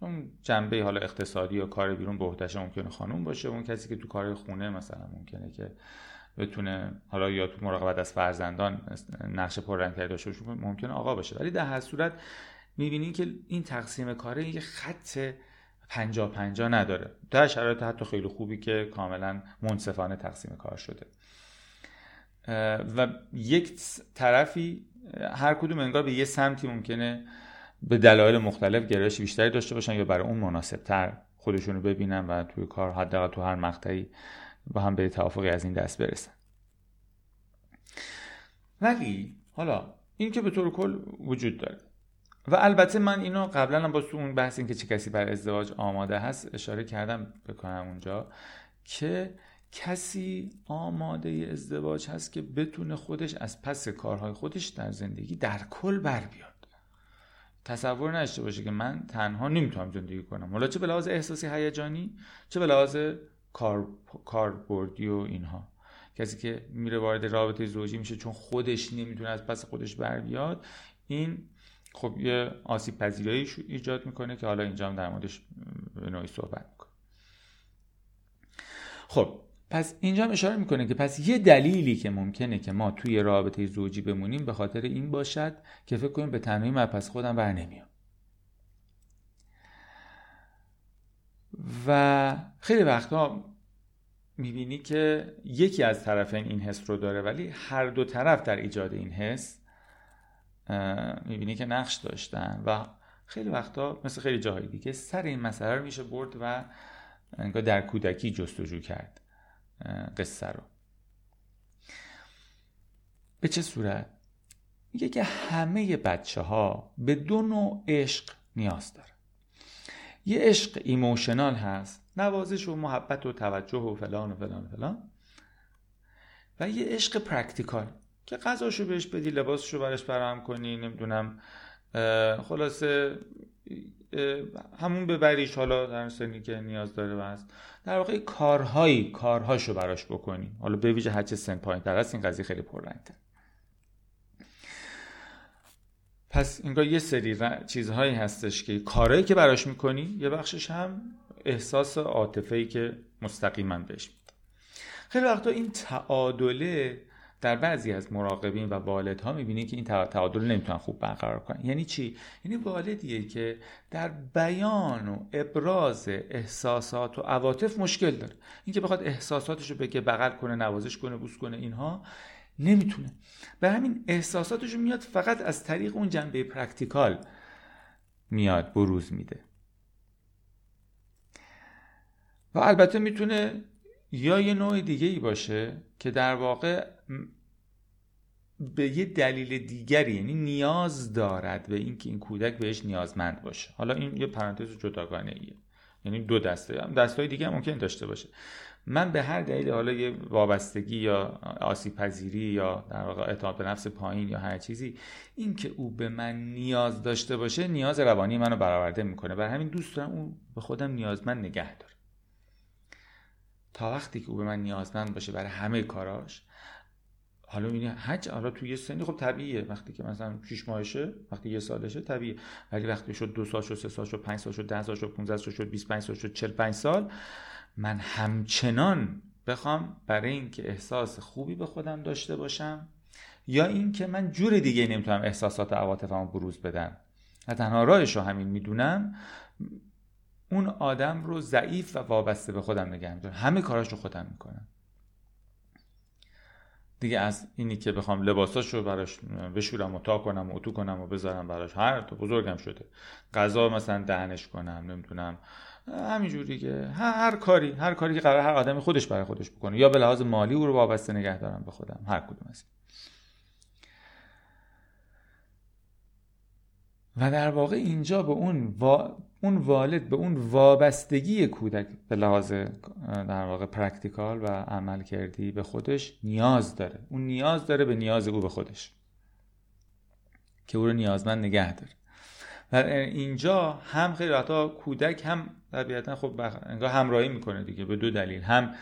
اون جنبه حالا اقتصادی و کار بیرون به عهدهش ممکنه خانوم باشه. اون کسی که تو کار خونه مثلا ممکنه که بتونه حالا یا تو مراقبت از فرزندان نقش پررنگتری داشته باشه ممکنه آقا باشه. ولی در هر صورت می‌بینین که این تقسیم کاره یه خط پنجا پنجا نداره. در شرایط حتی خیلی خوبی که کاملا منصفانه تقسیم کار شده. و یک طرفی هر کدوم انگار به یه سمتی ممکنه به دلایل مختلف گرایش بیشتری داشته باشن یا برای اون مناسب تر خودشون رو ببینن و توی کار حداقل تو هر مقطعی با هم به توافقی از این دست برسن. ولی حالا این که به طور کل وجود داره. و البته من اینو قبلا هم با تو اون بحث این که چه کسی بر ازدواج آماده هست اشاره کردم بکنم اونجا که کسی آماده ازدواج هست که بتونه خودش از پس کارهای خودش در زندگی در کل بر بیاد. تصور نشته باشه که من تنها نمی‌تونم زندگی کنم. حالا چه به لحاظ احساسی هیجانی چه به لحاظ کار کاربردی و اینها. کسی که میره وارد رابطه زوجی میشه چون خودش نمی‌تونه از پس خودش بر بیاد این خب یه آسیب پذیرایی ایجاد می‌کنه که حالا اینجا هم در موردش به نوعی صحبت می‌کنه. خب پس اینجا هم اشاره می‌کنه که پس یه دلیلی که ممکنه که ما توی رابطه زوجی بمونیم به خاطر این باشد که فکر کنیم به تنهایی من پس خودم بر نمیام. و خیلی وقتا می‌بینی که یکی از طرفین این حس رو داره ولی هر دو طرف در ایجاد این حس می‌بینی که نقش داشتن و خیلی وقتا مثل خیلی جاهای دیگه سر این مسئله رو میشه برد و انگار در کودکی جستجو کرد قصه رو. به چه صورت؟ میگه که همه بچه ها به دو نوع عشق نیاز داره یه عشق ایموشنال هست نوازش و محبت و توجه و فلان و فلان و فلان و یه عشق practical. که غذاشو بهش بدی لباسشو براش فراهم کنی نمی‌دونم خلاصه همون ببریش حالا در سنی که نیاز داره و هست. در واقع کارهایی کارهاشو براش بکنی. حالا به ویژه هرچه سن پایین تر است این قضیه خیلی پررنگتر. پس اینگاه یه سری چیزهایی هستش که کارهایی که براش می‌کنی یه بخشش هم احساس عاطفه‌ای که مستقیما بهش میده. خیلی وقتا این تعادله در بعضی از مراقبین و والدها می‌بینی که این تعادل نمی‌تونن خوب برقرار کنن. یعنی چی؟ یعنی والدی که در بیان و ابراز احساسات و عواطف مشکل داره. اینکه بخواد احساساتش رو بگه بغل کنه نوازش کنه بوس کنه اینها نمی‌تونه. همه این احساساتش میاد فقط از طریق اون جنبه practical میاد بروز میده. و البته می‌تونه یا یه نوع دیگه ای باشه که در واقع به یه دلیل دیگری یعنی نیاز دارد به اینکه این کودک بهش نیازمند باشه. حالا این یه پرانتز جداگانه ایه یعنی دو دسته. هم دستای دیگه هم ممکن داشته باشه. من به هر دلیل حالا یه وابستگی یا آسیب پذیری یا در واقع اعتماد به نفس پایین یا هر چیزی این که او به من نیاز داشته باشه نیاز روانی منو برآورده می‌کنه. برای همین دوست دارم اون به خودم نیازمند نگه داره تا وقتی که او به من نیازمند باشه برای همه کاراش حالا می‌بینی حج حالا توی یه سنی خب طبیعیه. وقتی که مثلا 6 ماهشه وقتی یه سالشه طبیعیه. ولی وقتی شد دو سال شد سه سال شد پنج سال شد ده سال شد 15 سال شد 25 سال شد 45 سال من همچنان بخوام برای اینکه احساس خوبی به خودم داشته باشم یا اینکه من جور دیگه نمی‌تونم احساسات عواطفمو بروز بدم. و تنها راهش رو همین می‌دونم اون آدم رو ضعیف و وابسته به خودم نگه میدارم. همه کاراش رو خودم می‌کنم. دیگه از اینی که بخوام لباساش رو براش بشورم و تا کنم و اتو کنم و بذارم براش هر تو بزرگم شده. غذا مثلا دهنش کنم نمی‌تونم همینجوری که هر کاری هر کاری که قرار هر آدمی خودش برای خودش بکنه. یا به لحاظ مالی او رو وابسته نگه دارم به خودم. هر کدوم از و در واقع اینجا به اون اون والد به اون وابستگی کودک به لحاظ در واقع practical و عملکردی به خودش نیاز داره. اون نیاز داره به نیاز او به خودش. که او رو نیازمند نگه داره. و اینجا هم خیلی وقتا کودک هم طبیعتا خب انگار همراهی می‌کنه دیگه به دو دلیل. هم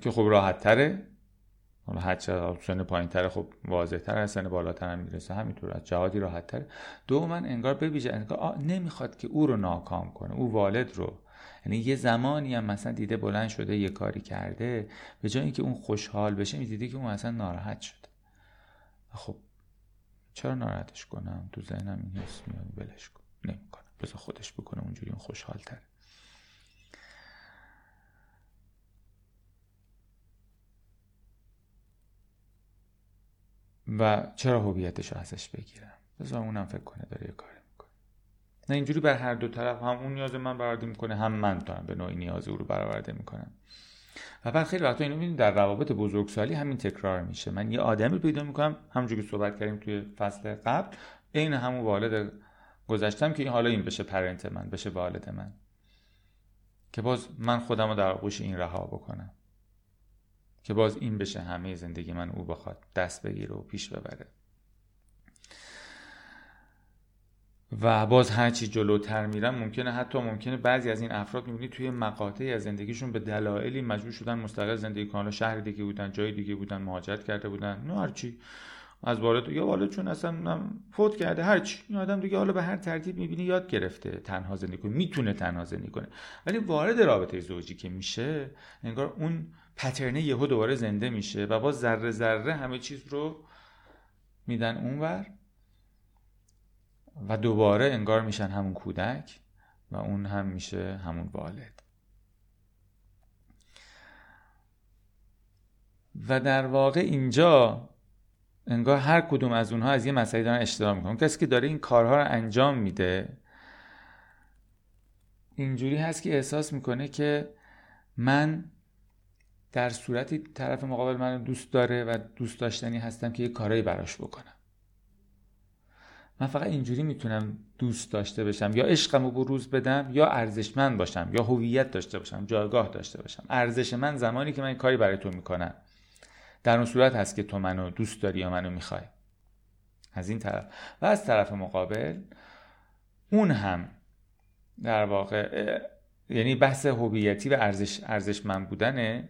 که خب راحت تره حالا هر چه سن پایین تره خب واضح تر سن بالاتر هم می‌رسه. همینطور از جهاتی راحت تره دو من انگار ببیجه انگار نمی‌خواد که او رو ناکام کنه. او والد رو. یعنی یه زمانی هم مثلا دیده بلند شده یه کاری کرده به جای اینکه اون خوشحال بشه می‌دیده که اون اصلا ناراحت شده خب چرا ناراحتش کنم؟ تو ذهنم این حس میاد ولش کن. نمی‌کنم. بذار خودش بکنه اونجوری اون خوشحال تره و چرا هویتش رو ازش بگیرم؟ بذار اونم فکر کنه داره یه کاری می‌کنه. نه اینجوری بر هر دو طرف هم اون نیاز من برآورده می‌کنه هم من دارم به نوعی نیاز او رو برآورده می‌کنم. و بعد خیلی وقتا اینو می‌بینید در روابط بزرگسالی همین تکرار میشه. من یه آدمی پیدا می‌کنم همونجوری که صحبت کردیم توی فصل قبل عین همون والد گذشتم که حالا این بشه پرنت من بشه والد من. که باز من خودم رو در آغوش این رها بکنم. که باز این بشه همه زندگی من او بخواد. دست بگیره و پیش ببره. و باز هرچی جلوتر میرم ممکنه حتی ممکنه بعضی از این افراد می‌بینی توی مقاطعی از زندگیشون به دلایلی مجبور شدن مستقل زندگی کنن. شهر دیگه بودن جای دیگه بودن مهاجرت کرده بودن. نه هرچی از والد یا والد چون اصلا فوت کرده هرچی این آدم دیگه حالا به هر ترتیب می‌بینی یاد گرفته تنها زندگی کنه می‌تونه تنها زندگی کنه. ولی وارد رابطه زوجی که میشه انگار اون پترنه یهو دوباره زنده میشه و با ذره ذره همه چیز رو میدن اونور و دوباره انگار میشن همون کودک و اون هم میشه همون والد. و در واقع اینجا انگار هر کدوم از اونها از یه مسئله دارن اشتباه می‌کنن. کسی که داره این کارها رو انجام میده اینجوری هست که احساس می‌کنه که من در صورتی طرف مقابل من دوست داره و دوست داشتنی هستم که یه کارایی براش بکنم. من فقط اینجوری می‌تونم دوست داشته بشم. یا عشقم رو بروز بدم یا ارزشمند باشم یا هویت داشته باشم جایگاه داشته باشم. ارزش من زمانی که من کاری برای تو می‌کنم. در اون صورت هست که تو منو دوست داری یا منو می‌خوای. از این طرف. و از طرف مقابل اون هم در واقع یعنی بحث هویتی و ارزش ارزشمند بودنه.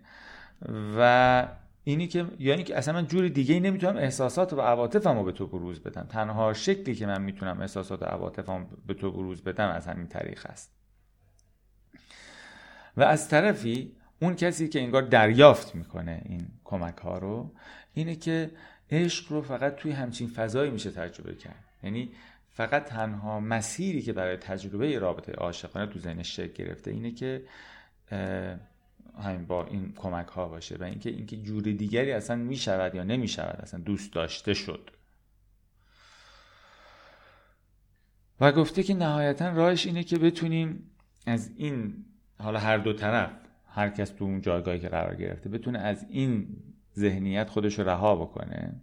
و اینی که یعنی که اصلا من جور دیگه ای نمی‌تونم احساسات و عواطفمو به تو بروز بدم. تنها شکلی که من می‌تونم احساسات و عواطفم به تو بروز بدم از همین طریق است و از طرفی اون کسی که انگار دریافت می‌کنه این کمک ها رو اینه که عشق رو فقط توی همچین فضایی میشه تجربه کرد. یعنی فقط تنها مسیری که برای تجربه رابطه عاشقانه تو ذهنش شکل گرفته اینه که همین با این کمک ها باشه و اینکه اینکه جور دیگری اصلا می‌شود یا نمی‌شود اصلا دوست داشته شد. و گفته که نهایتا راهش اینه که بتونیم از این حالا هر دو طرف هر کس تو اون جایگاهی که قرار گرفته بتونه از این ذهنیت خودش رو رها بکنه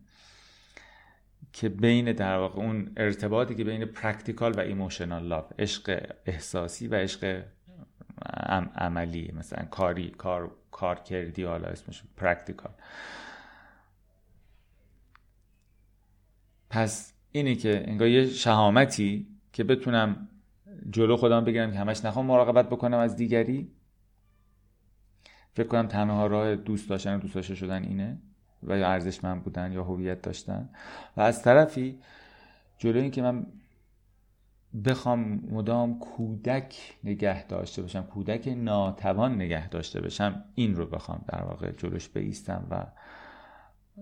که بین در واقع اون ارتباطی که بین practical و emotional love عشق احساسی و عشق عملی مثلا کاری کار کار کردی حالا اسمش practical. پس اینه که انگار یه شهامتی که بتونم جلو خودم بگیرم که همش نخوام مراقبت بکنم از دیگری. فکر کنم تنها راه دوست داشتن و دوست داشته شدن اینه و یا ارزشمند بودن یا هویت داشتن. و از طرفی جلو این که من بخوام مدام کودک نگه داشته باشم کودک ناتوان نگه داشته باشم این رو بخوام در واقع جلوش بیستم و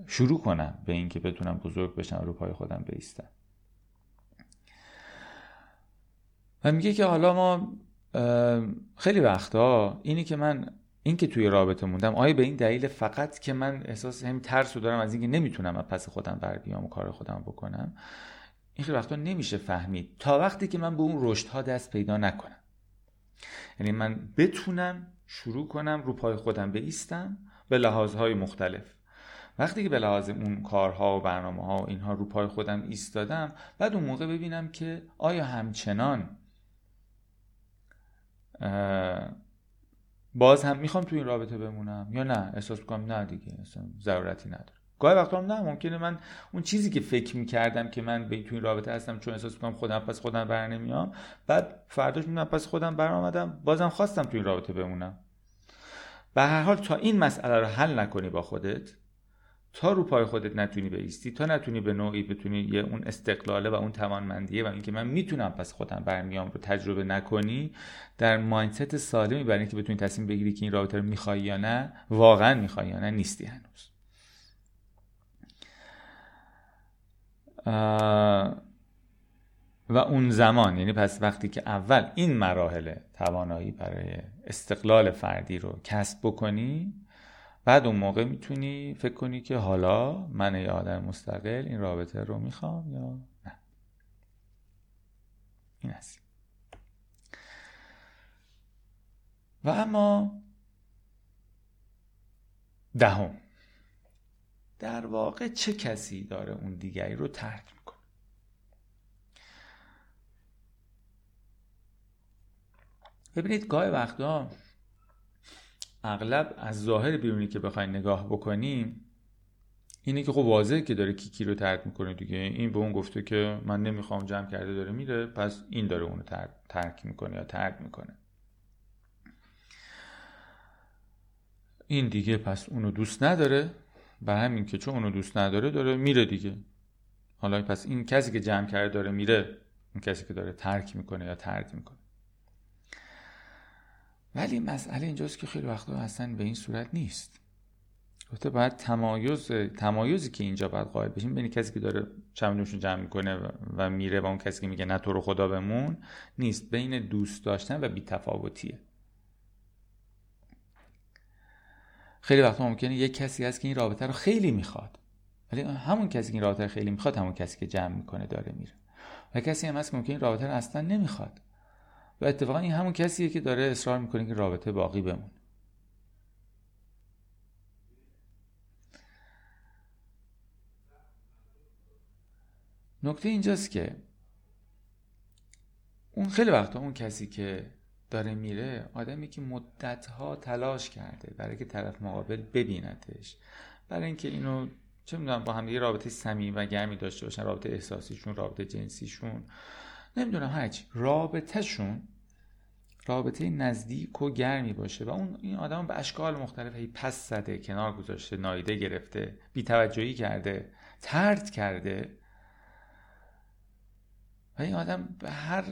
شروع کنم به اینکه بتونم بزرگ بشم رو پای خودم بیستم. و میگه که حالا ما خیلی وقتا اینی که من این که توی رابطه موندم آیا به این دلیل فقط که من احساس همین ترس رو دارم از اینکه نمی‌تونم از پس خودم بر بیام و کار خودم بکنم این خیلی وقتا نمیشه فهمید. تا وقتی که من به اون رشد دست پیدا نکنم. یعنی من بتونم شروع کنم رو پای خودم بیستم به لحاظهای مختلف. وقتی که به لحاظ اون کارها و برنامه ها و اینها رو پای خودم ایستادم بعد اون موقع ببینم که آیا همچنان باز هم می‌خوام تو این رابطه بمونم یا نه؟ احساس کنم نه دیگه اصلا ضرورتی نداره. گاهی وقتا هم نه ممکنه من اون چیزی که فکر می‌کردم که من به تو این رابطه هستم چون احساس می‌کنم خودم پس خودم بر نمیام. بعد فرداش می‌دونم پس خودم برآمدم بازم خواستم تو این رابطه بمونم. به هر حال تا این مسئله رو حل نکنی با خودت تا رو پای خودت نتونی بیستی تا نتونی به نوعی بتونی یه اون استقلاله و اون توانمندیه و اینکه من می‌تونم پس خودم برمیام رو تجربه نکنی در مایندست سالمی برای اینکه بتونی تصمیم بگیری که این رابطه رو می‌خوای یا نه واقعا می‌خوای یا نه نیستی هنوز. و اون زمان یعنی پس وقتی که اول این مراحل توانایی برای استقلال فردی رو کسب بکنی بعد اون موقع می‌تونی فکر کنی که حالا من یه آدم مستقل این رابطه رو می‌خوام یا نه. این است. و اما دهم. در واقع چه کسی داره اون دیگری رو ترک می‌کنه؟ ببینید گاهی وقتا اغلب از ظاهر بیرونی که بخواین نگاه بکنیم اینه که خب واضحه که داره کیکی رو ترک می‌کنه دیگه. این به اون گفته که من نمی‌خوام جمع کرده داره میره پس این داره اونو ترک می‌کنه یا ترک می‌کنه. این دیگه پس اونو دوست نداره. و همین که چون اونو دوست نداره داره میره دیگه. حالا پس این کسی که جمع کرده داره میره این کسی که داره ترک می‌کنه یا ترک می‌کنه. ولی مسئله اینجاست که خیلی وقتا اصلا به این صورت نیست. گفته باید تمایز تمایزی که اینجا باید قائل بشیم بین کسی که داره چمدونشون جمع می‌کنه و میره و اون کسی که میگه نه تو رو خدا بمون نیست. بین دوست داشتن و بیتفاوتیه. خیلی وقتا ممکنه یک کسی هست که این رابطه رو خیلی می‌خواد. ولی همون کسی که این رابطه رو خیلی می‌خواد همون کسی که جمع می‌کنه داره میره. و کسی هم هست که ممکنه این رابطه رو اصلا نمی‌خواد. و اتفاقا این همون کسیه که داره اصرار می‌کنه که رابطه باقی بمونه. نکته اینجاست که اون خیلی وقتا اون کسی که داره میره آدمی که مدتها تلاش کرده برای که طرف مقابل ببیندش برای اینکه اینو چه می‌دونم با هم یه رابطه صمیمی و گرمی داشته باشن رابطه احساسیشون رابطه جنسیشون نمی‌دونم هرچی. رابطهشون رابطه نزدیک و گرمی باشه و اون این آدم به اشکال مختلف هی پس زده کنار گذاشته نایده گرفته بیتوجهی کرده ترد کرده. و این آدم به هر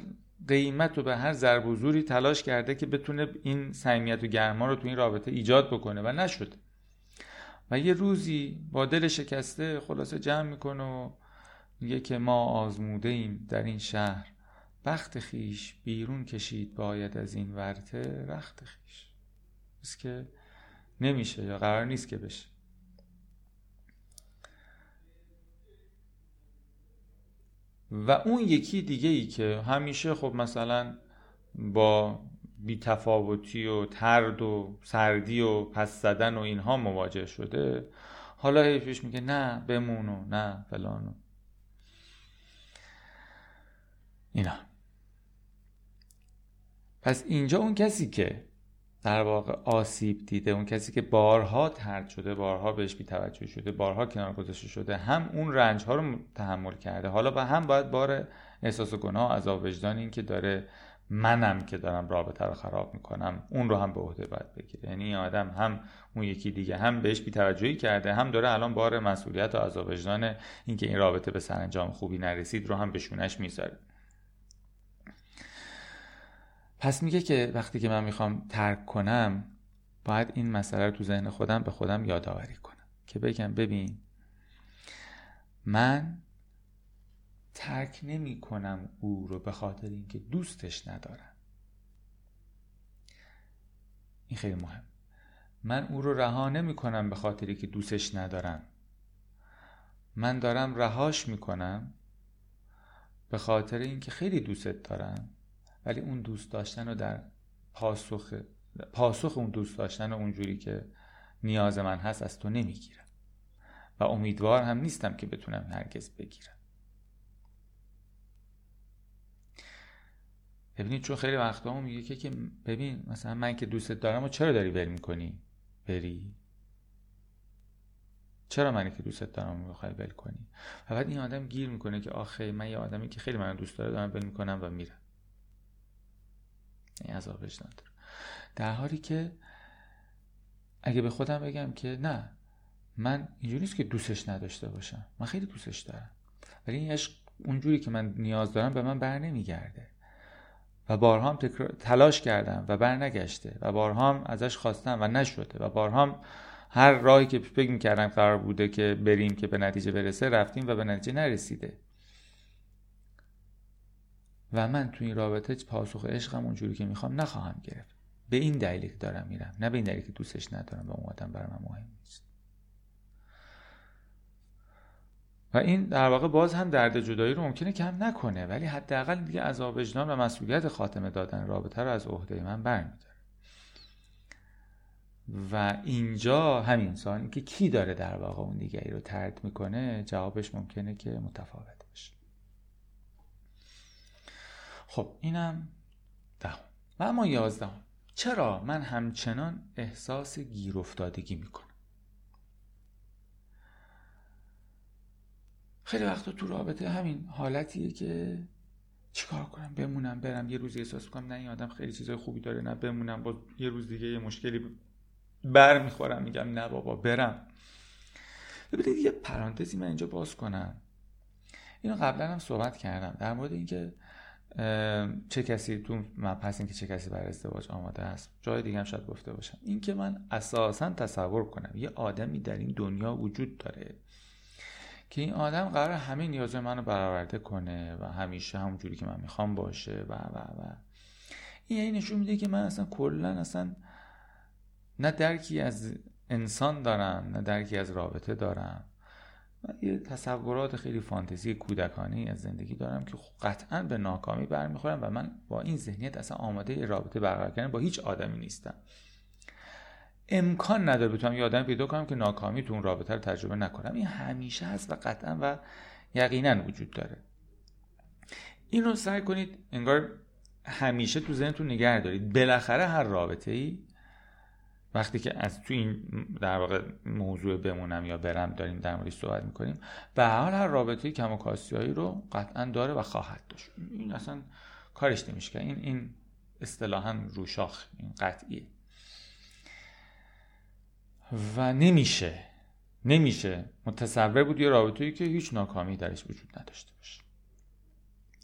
قیمت و به هر ضرب و زوری تلاش کرده که بتونه این صمیمیت و گرما رو تو این رابطه ایجاد بکنه و نشد. و یه روزی با دل شکسته خلاصه جمع می‌کنه و میگه که ما آزموده ایم در این شهر. بخت خیش بیرون کشید باید از این ورته رخت خیش. که نمیشه یا قرار نیست که بشه. و اون یکی دیگه ای که همیشه خب مثلا با بیتفاوتی و ترد و سردی و پس زدن و اینها مواجه شده حالا حیفش میگه نه بمون و نه فلان اینا. پس اینجا اون کسی که در واقع آسیب دیده. اون کسی که بارها ترد شده بارها بهش بیتوجه شده بارها کنار گذاشته شده هم اون رنج ها رو تحمل کرده. حالا با هم باید بار احساس گناه عذاب وجدان این که داره منم که دارم رابطه رو خراب می‌کنم اون رو هم به عهده باید بگیره. یعنی این آدم هم اون یکی دیگه هم بهش بیتوجهی کرده هم داره الان بار مسئولیت و عذاب وجدان اینکه این رابطه به سرانجام خوبی نرسید رو هم به شونش می‌ذاره. پس میگه که وقتی که من می‌خوام ترک کنم باید این مسئله رو تو ذهن خودم به خودم یادآوری کنم. که بگم ببین من ترک نمی کنم او رو به خاطر اینکه دوستش ندارم. این خیلی مهم. من او رو رها نمی کنم به خاطری که دوستش ندارم. من دارم رهاش می‌کنم به خاطر اینکه خیلی دوستت دارم. ولی اون دوست داشتن رو در پاسخ پاسخ اون دوست داشتن اونجوری که نیاز من هست از تو نمی‌گیرم. و امیدوار هم نیستم که بتونم هرگز بگیرم. ببینید چون خیلی وقتا هم میگه که ببین مثلا من که دوستت دارم و چرا داری ول می‌کنی؟ بری. چرا منی که دوستت دارم می‌خوای ول کنی؟ و بعد این آدم گیر می‌کنه که آخه من یه آدمی که خیلی من دوست داره دارم ول می‌کنم و میرم. این عذابش نداره. در حالی که اگه به خودم بگم که نه من اینجوری نیست که دوستش نداشته باشم. من خیلی دوستش دارم. ولی این عشق اونجوری که من نیاز دارم به من بر نمیگرده. و بارها هم تلاش کردم و بر نگشته و بارها هم ازش خواستم و نشده. و بارها هم هر راهی که فکر می‌کردم قرار بوده که بریم که به نتیجه برسه رفتیم و به نتیجه نرسیده. و من تو این رابطه پاسخ عشقم اونجوری که می‌خوام نخواهم گرفت. به این دلیلی که دارم میرم نه به این دلیلی که دوستش ندارم و اون آدم برای من مهم نیست. و این در واقع باز هم درد جدایی رو ممکنه کم نکنه ولی حداقل دیگه از وجدان و مسئولیت خاتمه دادن رابطه رو از عهده من برمیداره. و اینجا همین که کی داره در واقع اون دیگری رو ترد می‌کنه؟ جوابش ممکنه که متفاوت باشه خب اینم دهم و اما یازدهم. چرا من همچنان احساس گیر افتادگی می‌کنم؟ خیلی وقتا تو رابطه همین حالتیه که چیکار کنم؟ بمونم برم یه روزی احساس کنم نه این آدم خیلی چیزای خوبی داره نه بمونم با یه روز دیگه یه مشکلی بر می‌خورم میگم نه بابا برم. ببینید یه پرانتزی من اینجا باز کنم. اینو قبلا هم صحبت کردم. در مورد اینکه چه کسی تو مبحث که چه کسی برای ازدواج آماده است. جای دیگه هم شاید گفته باشم. این که من اساسا تصور کنم یه آدمی در این دنیا وجود داره که این آدم قرار همه نیاز منو برآورده کنه و همیشه همون جوری که من می‌خوام باشه و و و. این یعنی نشون میده که من اصلا کلا اصلا نه درکی از انسان دارم نه درکی از رابطه دارم. من یه تصورات خیلی فانتزی کودکانه از زندگی دارم که قطعا به ناکامی برمیخورم و من با این ذهنیت اصلا آماده رابطه برقرار کردن با هیچ آدمی نیستم. امکان نداره بتونم یه آدم پیدا کنم که ناکامی تو اون رابطه رو تجربه نکنم. این همیشه هست و قطعا و یقینا وجود داره. این رو سعی کنید انگار همیشه تو ذهنتون نگه دارید. بالاخره هر رابطه ای وقتی که از تو این در واقع موضوع بمونم یا برم داریم در موردش صحبت می‌کنیم به حال هر رابطه کم و کاسیایی رو قطعا داره و خواهد داشت. این اصلا کارش نمیشه. این این اصطلاحا روشاخ این قطعیه. و نمیشه نمیشه. متصور بود یه رابطه‌ای که هیچ ناکامی درش وجود نداشته باشه.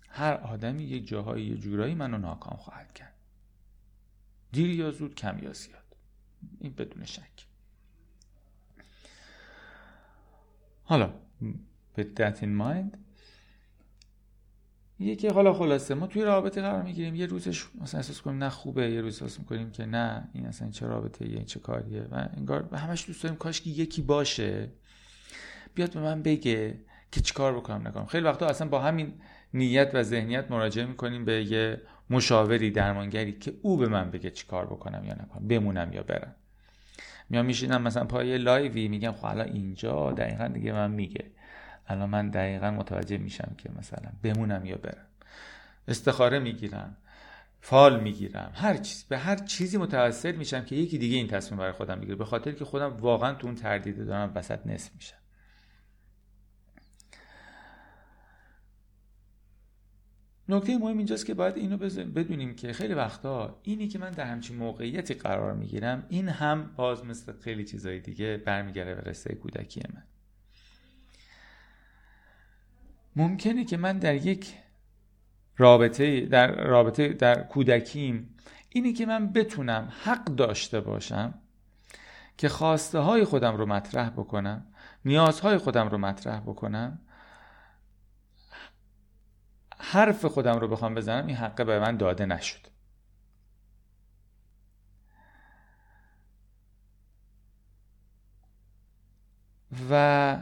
هر آدمی یک جاهایی یه جورایی منو ناکام خواهد کرد. دیر یا زود کم یا زیاد. این بدون شک. حالا with that in mind یکی حالا خلاصه ما توی رابطه قرار می‌گیریم یه روزش مثلا احساس کنیم نه خوبه یه روز احساس می‌کنیم که نه این اصلا چه رابطه یه چه کاریه و انگار همش دوست داریم کاش که یکی باشه. بیاد به من بگه که چیکار بکنم نکنم. خیلی وقتا اصلا با همین نیت و ذهنیت مراجعه می‌کنیم به یه مشاوری درمانگری که او به من بگه چیکار بکنم یا نکنم بمونم یا برم. میام میشینم مثلا پای لایوی میگم خب حالا اینجا دقیقا دیگه من میگه. الان من دقیقا متوجه میشم که مثلا بمونم یا برم. استخاره می‌گیرم فال می‌گیرم هر چیز به هر چیزی متوسل میشم که یکی دیگه این تصمیم برای خودم بگیره به خاطر که خودم واقعا تو اون تردیده دارم وسط نصف میشم. نکته مهم اینجاست که باید اینو بدونیم که خیلی وقتا اینی که من در همچین موقعیتی قرار می‌گیرم این هم باز مثل خیلی چیزهای دیگه برمیگرده به رسته کودکی من. ممکنه که من در یک رابطه در رابطه در کودکیم اینه که من بتونم حق داشته باشم که خواسته های خودم رو مطرح بکنم نیازهای خودم رو مطرح بکنم حرف خودم رو بخوام بزنم این حقه به من داده نشد. و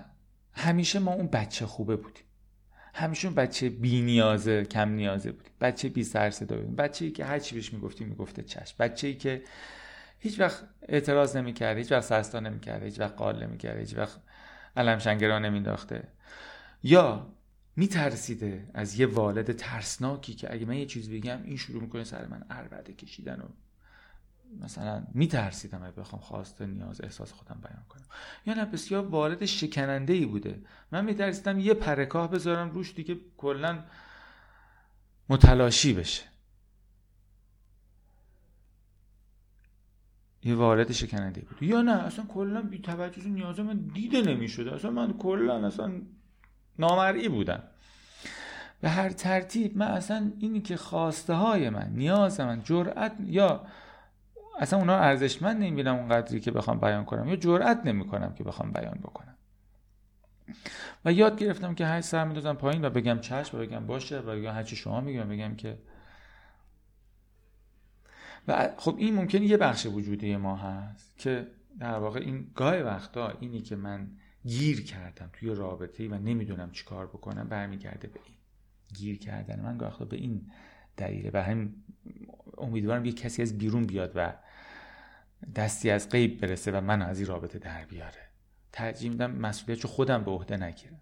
همیشه ما اون بچه خوبه بودیم. همیشه بچه بی نیازه کم نیازه بودیم. بچه بی سر صدا بودیم. بچه ای که هر چی بهش می‌گفتیم می‌گفته چشم. بچه ای که هیچ وقت اعتراض نمی‌کرده هیچ وقت سرستا نمی‌کرده هیچ وقت قال نمی‌کرده هیچ وقت علم شنگرا نمینداخته یا میترسیده از یه والد ترسناکی که اگه من یه چیز بگم این شروع می‌کنه سر من اربده کشیدن و مثلا میترسیدم اگه بخوام خواسته نیاز احساس خودم بیان کنم. یا نه بسیار وارد شکننده ای بوده. من میترسیدم یه پرکاه بذارم روش دیگه کلا متلاشی بشه. یه وارد شکننده بود. یا نه اصلا کلا بی توجه نیاز من دیده نمی‌شده. اصلا من کلا اصلا نامرئی بودم به هر ترتیب من اصلا اینی که خواسته های من نیاز من جرأت یا اصلا اونا ارزشمند نمی‌بینم اون قدری که بخوام بیان کنم یا جرأت نمی‌کنم که بخوام بیان بکنم. و یاد گرفتم که هر سر میدازم پایین و بگم چشم و بگم باشه و بگم هرچی شما میگم بگم که و خب این ممکنه یه بخش وجودی ما هست که در واقع این گاه وقتا اینی که من گیر کردم توی رابطه و نمی‌دونم چیکار بکنم برمیگرده به این. گیر کردن من گاه وقتا به این دلیله. و هم امیدوارم یه کسی از بیرون بیاد و دستی از غیب برسه و من از این رابطه در بیاره. ترجیح میدم مسئولیت خودم به عهده نگیرم.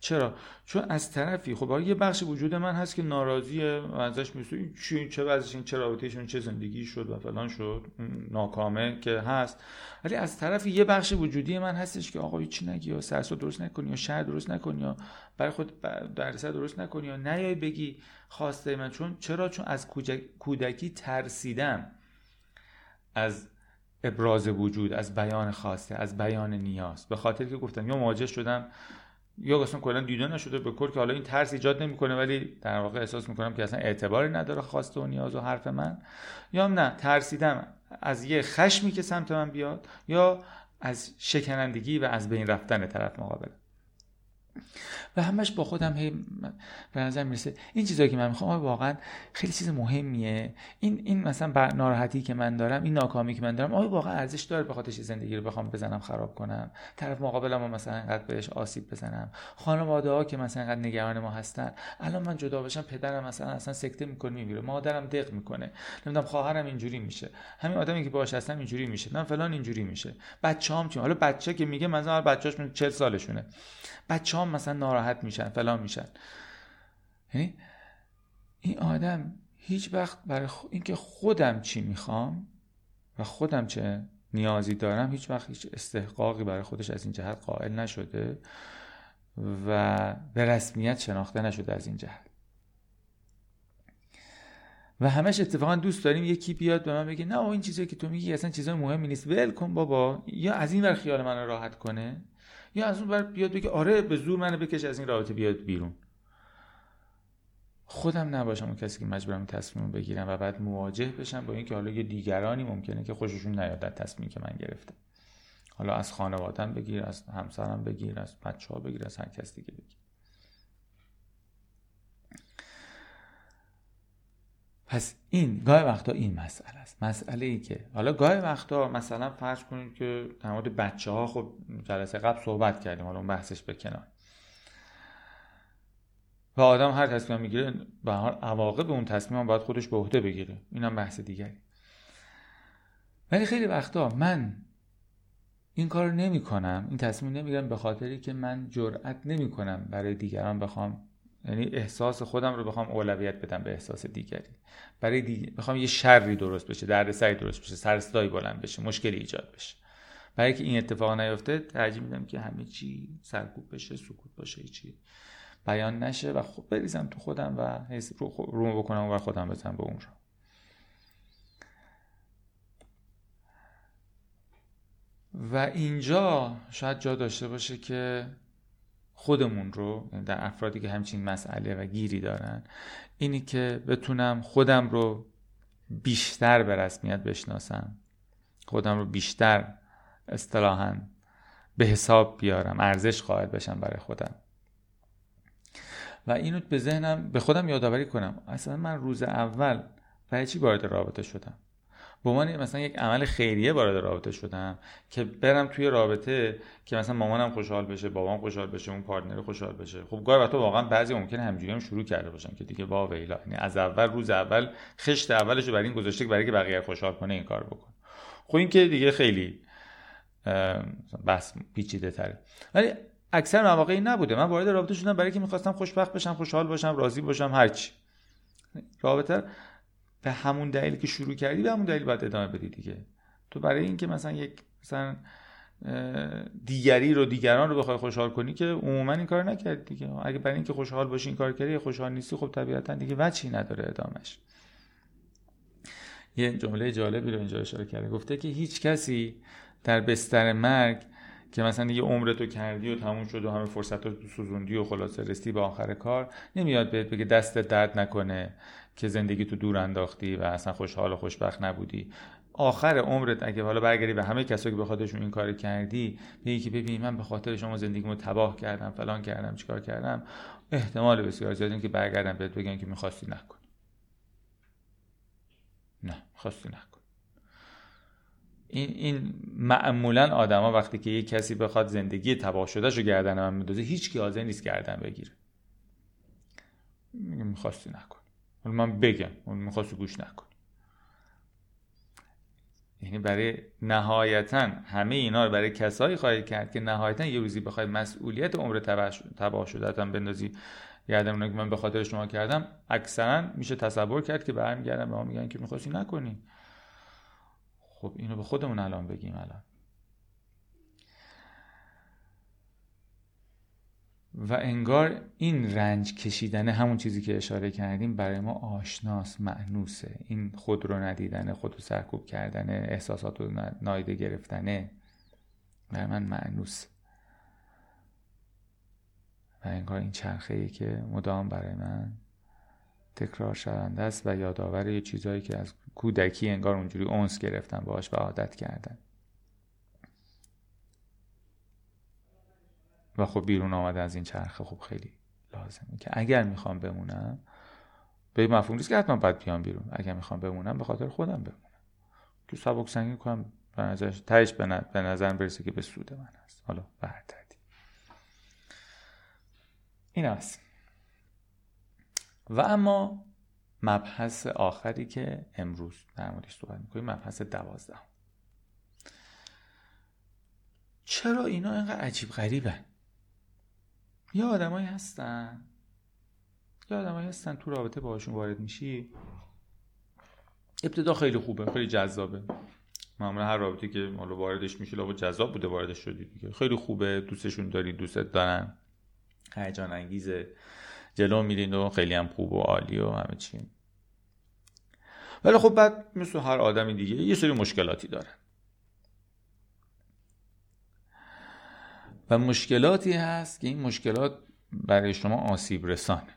چرا؟ چون از طرفی خب یه بخش وجود من هست که ناراضیه ازش میسه چی چه وضعش این چه رابطهشون چه زندگی شد و فلان شد. ناکامه که هست. ولی از طرفی یه بخش وجودی من هستش که آقا چی نگی یا سرسو درست نکنی یا شهر درست نکنی یا برای خود دردسر درست نکنی یا نیای بگی خواسته من. چون چرا؟ چون از کودکی ترسیدم از ابراز وجود از بیان خواسته از بیان نیاز. به خاطر که گفتم یا مواجه شدم یا اصلا کلا دیده نشده به کل که حالا این ترس ایجاد نمی‌کنه ولی در واقع احساس می‌کنم که اصلا اعتباری نداره خواسته و نیاز و حرف من. یا نه ترسیدم از یه خشمی که سمت من بیاد یا از شکنندگی و از بین رفتن طرف مقابل. و همش با خودم هی به نظر می‌رسه. این چیزایی که من می‌خوام واقعا خیلی چیز مهمیه. این این مثلا ناراحتی که من دارم این ناکامی که من دارم آیا واقعا ارزش داره به خاطرش زندگی رو بخوام بزنم خراب کنم. طرف مقابلم مثلا انقدر بهش آسیب بزنم. خانواده ها که مثلا انقدر نگران ما هستن. الان من جدا بشم پدرم مثلا اصلا سکته می‌کنه میمیره. مادرم دق می‌کنه. نمی‌دونم خواهرم اینجوری میشه. همین آدمی که باهاش هستم اینجوری میشه. من فلان اینجوری میشه. بچه‌ام چی؟ حالا بچه که میگه مثلا بچه‌اش 40 سالشونه. بچه‌ام مثلا ناراحت میشن فلان میشن. یعنی این آدم هیچ وقت برای خ... اینکه خودم چی می‌خوام و خودم چه نیازی دارم هیچ وقت هیچ استحقاقی برای خودش از این جهت قائل نشده و به رسمیت شناخته نشده از این جهت. و همش اتفاقا دوست داریم یکی بیاد به من بگه نه این چیزایی که تو میگی اصلا چیزای مهمی نیست ول کن بابا یا از این ور خیال من راحت کنه؟ یا از اون بر بیاد بگه آره به زور منو بکش از این رابطه بیاد بیرون. خودم نباشم اون کسی که مجبورم تصمیم بگیرم و بعد مواجه بشم با اینکه حالا یه دیگرانی ممکنه که خوششون نیاد در تصمیمی که من گرفتم. حالا از خانوادم بگیر از همسرم بگیر از بچه ها بگیر از هر کس دیگه بگیر. پس این گاهی وقتا این مسئله است. مسئله ای که حالا گاهی وقتا مثلا فرض کنید که در مورد بچه ها خب جلسه قبل صحبت کردیم حالا اون بحثش به کنار. و آدم هر تصمیم می‌گیره به هر عواقب اون تصمیم باید خودش به عهده بگیره. اینم بحث دیگری. ولی خیلی وقتا من این کار نمی کنم این تصمیم نمی‌گیرم به خاطری که من جرأت نمی کنم برای دیگران بخوام یعنی احساس خودم رو بخوام اولویت بدم به احساس دیگری. برای دیگه بخوام یه شری درست بشه دردسری درست بشه سرصدایی بلند بشه مشکلی ایجاد بشه. برای که این اتفاق نیفته ترجیح میدم که همه چی سرکوب بشه سکوت باشه چی بیان نشه و خب بریزم تو خودم و رو, رو بکنم و خودم بزنم به اون رو و اینجا شاید جا داشته باشه که خودمون رو یعنی در افرادی که همچین مسئله و گیری دارن اینی که بتونم خودم رو بیشتر به رسمیت بشناسم خودم رو بیشتر اصطلاحا به حساب بیارم ارزش قائل بشم برای خودم. و اینو به ذهنم به خودم یادآوری کنم. اصلا من روز اول برای چی وارد رابطه شدم؟ به عنوان مثلا یک عمل خیریه وارد رابطه شدم که برم توی رابطه که مثلا مامانم خوشحال بشه بابام خوشحال بشه اون پارتنر خوشحال بشه. خب گاهی وقتا واقعا بعضی ممکنه همجوری هم شروع کرده باشن که دیگه وا ویلا یعنی از اول روز اول خشت اولش رو برای این گذاشته که برای که بقیه خوشحال کنه این کار بکن. خب این که دیگه خیلی بس پیچیده تره. ولی اکثر مواقع این نبوده. من وارد رابطه شدم برای که می‌خواستم خوشبخت بشم خوشحال باشم راضی باشم هرچی. رابطه به همون دلیلی که شروع کردی به همون دلیل باید ادامه بدی دیگه. تو برای اینکه مثلا یک مثلا دیگری رو دیگران رو بخوای خوشحال کنی که عموما این کار نکردی دیگه. اگه برای اینکه خوشحال باشی این کار کردی خوشحال نیستی خب طبیعتا دیگه وچی نداره ادامش یه جمله جالبی رو اینجا اشاره کرده. گفته که هیچ کسی در بستر مرگ که مثلا یه عمر تو کردی و تموم شد و همه فرصت رو سوزوندی و خلاصه رستی به آخر کار نمیاد بهت بگه دست درد نکنه. که زندگی تو دور انداختی و اصلا خوشحال و خوشبخت نبودی. آخر عمرت اگه حالا برگردی به همه کسایی که به خاطرشون این کار کردی بگی که ببین من به خاطر شما زندگیمو تباه کردم فلان کردم چیکار کردم؟ احتمال بسیار زیاد که برگردم بهت بگن که می‌خواستی نکن. نه خواستی نکن. این این معمولا آدما وقتی که یک کسی بخواد زندگی تباه شده شو گردن من میندازه هیچ کی حاضر نیست گردن بگیره. می‌خواستی نکن. من بگم می‌خواستی گوش نکن. یعنی برای نهایتا همه اینا رو برای کسایی خواهید کرد که نهایتا یه روزی بخوای مسئولیت عمر تباه شده هم بندازی گردن اونا که من به خاطر شما کردم اکثرا میشه تصور کرد که برمیگردن به ما میگن که می‌خواستی نکنی. خب اینو به خودمون الان بگیم الان. و انگار این رنج کشیدن همون چیزی که اشاره کردیم برای ما آشناس معنوسه این خود رو ندیدن خود رو سرکوب کردن احساسات رو نایده گرفتنه برای من معنوس و انگار این چرخه ای که مدام برای من تکرار شونده است و یادآور یه چیزهایی که از کودکی انگار اونجوری اونس گرفتن باش و عادت کردن. و خب بیرون آمده از این چرخه خب خیلی لازمه که اگر می‌خوام بمونم به مفهوم نیست که حتما باید بیام بیرون. اگر می‌خوام بمونم به خاطر خودم بمونم. که سبک سنگین کنم به نظرش تهش به نظر برسه که به سود من هست. حالا به این است. و اما مبحث آخری که امروز در موردش صحبت می‌کنیم مبحث دوازده چرا اینا اینقدر عجیب غریبن؟ یا آدمایی هستن. یا آدمایی هستن تو رابطه باشون وارد میشی. ابتدا خیلی خوبه خیلی جذابه. معمولا هر رابطه که مالو واردش میشی لابد جذاب بوده واردش شدی دیگه. خیلی خوبه دوستشون داری دوستت دارن. هیجان انگیزه. جلو میرین و خیلی هم خوب و عالی و همه چی. ولی خب بعد مثل هر آدمی دیگه یه سری مشکلاتی دارن. و مشکلاتی هست که این مشکلات برای شما آسیب رسانه.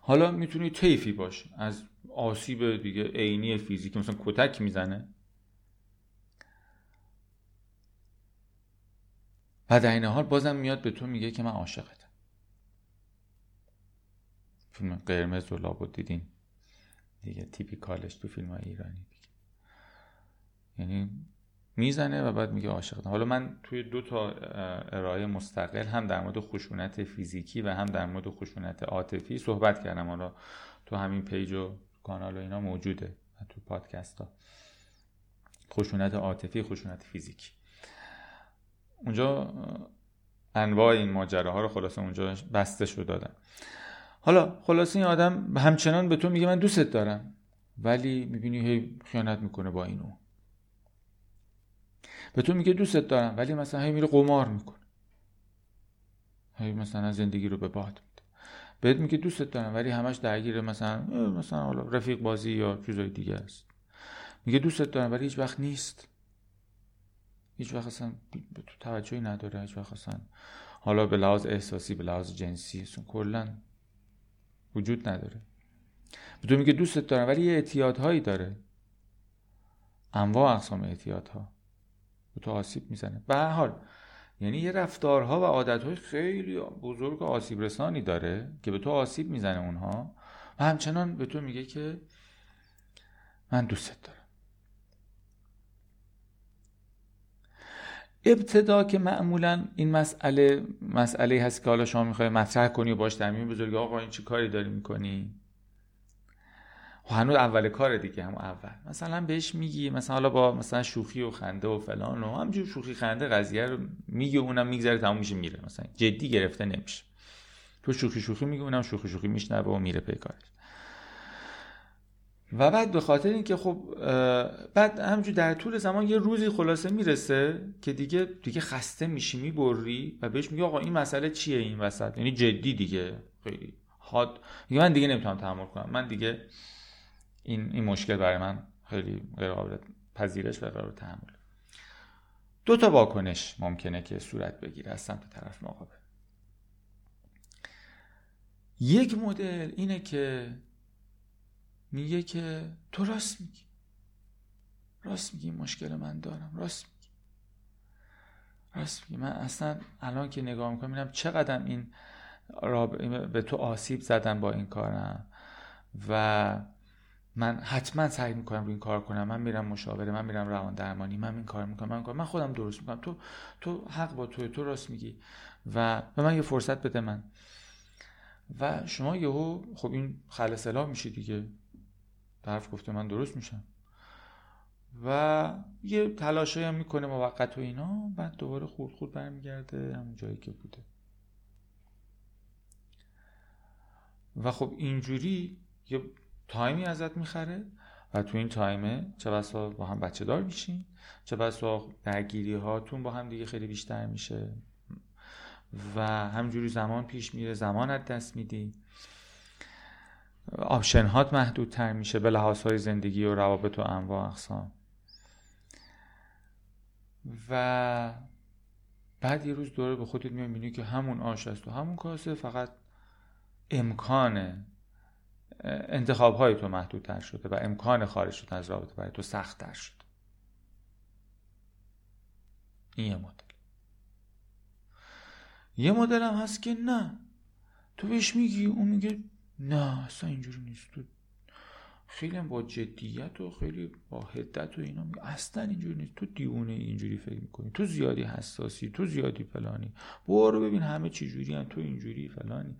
حالا می‌تونی طیفی باشه از آسیب دیگه عینی فیزیکی مثلا کتک می‌زنه. و در این حال بازم میاد به تو میگه که من عاشقتم فیلم قرمز رو لابد دیدین؟ دیگه تیپیکالش تو فیلم ایرانی دیگه. یعنی می‌زنه و بعد میگه عاشقتم حالا من توی دو تا ارائه مستقل هم در مورد خشونت فیزیکی و هم در مورد خشونت عاطفی صحبت کردم. حالا تو همین پیج و کانال و اینا موجوده تو پادکست ها. خشونت عاطفی خشونت فیزیکی. اونجا انواع این ماجراها رو خلاصه اونجا بسته شد دادم. حالا خلاصه این آدم همچنان به تو میگه من دوستت دارم ولی می‌بینی هی خیانت می‌کنه با اینو به تو میگه دوستت دارم ولی مثلا هی میره قمار می‌کنه. هی مثلا زندگی رو به باد میده. بهت میگه دوستت دارم ولی همش درگیر مثلا مثلا حالا رفیق بازی یا چیزای دیگه است. میگه دوستت دارم ولی هیچ وقت نیست. هیچ وقت اصلا تو توجهی نداره هیچ وقت اصلا حالا به لحاظ احساسی به لحاظ جنسی کلا وجود نداره. تو میگه دوستت دارم ولی یه اعتیادهایی داره. انواع اقسام اعتیادها. به تو آسیب می‌زنه. به هر حال یعنی یه رفتارها و عادتهای خیلی بزرگ آسیب رسانی داره که به تو آسیب می‌زنه اونها و همچنان به تو میگه که من دوستت دارم. ابتدا که معمولا این مسئله مسئله هست که حالا شما می‌خوای مطرح کنی و باش میون بزرگی آقا این چی کاری داری می‌کنی؟ هنوز اول کار دیگه هم اول. مثلا بهش میگی مثلا حالا با مثلا شوخی و خنده و فلان و همجور شوخی خنده قضیه رو میگه اونم میگذره تموم میشه میره. مثلا جدی گرفته نمیشه. تو شوخی شوخی میگه اونم شوخی شوخی میشنوه و میره پی کارش. و بعد به خاطر اینکه خب بعد همجور در طول زمان یه روزی خلاصه می‌رسه که دیگه دیگه خسته میشی می‌بری و بهش میگه آقا این مسئله چیه این وسط؟ یعنی جدی دیگه. خیلی حاد. من دیگه نمی‌تونم تحمل کنم. من دیگه این این مشکل برای من خیلی غیر قابل پذیرش و قابل تحمل. دو تا واکنش ممکنه که صورت بگیره از سمت طرف مقابل. یک مدل اینه که میگه که تو راست میگی. راست میگی مشکل من دارم. راست میگی. راست میگی. من اصلا الان که نگاه می‌کنم می‌بینم چقدر این به تو آسیب زدن با این کارم و من حتما سعی می‌کنم روی این کار کنم. من میرم مشاوره من میرم روان درمانی من این کار می‌کنم من, من خودم درست می‌کنم. تو تو حق با توی تو راست میگی. و به من یه فرصت بده من. و شما یهو خب این خلص میشه دیگه. طرف گفته من درست میشم. و یه تلاشایی هم می‌کنه موقت و اینا. بعد دوباره خورد خورد برمیگرده. همون جایی که بوده. و خب اینجوری یه تایمی ازت می‌خره و تو این تایمه چه بسا با هم بچه دار میشین چه بسا درگیری هاتون با هم دیگه خیلی بیشتر میشه. و همجوری زمان پیش میره زمان از دست میدی. آپشن هات محدودتر میشه به لحاظ های زندگی و روابط و انواع اقسام. و بعد یه روز دوره به خودت می‌بینی که همون آش است و همون کاسه فقط امکان انتخاب های تو محدودتر شده و امکان خارج شدن از رابطه برای تو سخت تر شده این یه مدل. یه مدل هم هست که نه. تو بهش میگی اون میگه نه اصلا اینجوری نیست. تو خیلی با جدیت و خیلی با حدت و اینا میگه اصلا اینجوری نیست. تو دیونه اینجوری فکر می‌کنی. تو زیادی حساسی تو زیادی فلانی. برو ببین همه چی جوری هم تو اینجوری فلانی.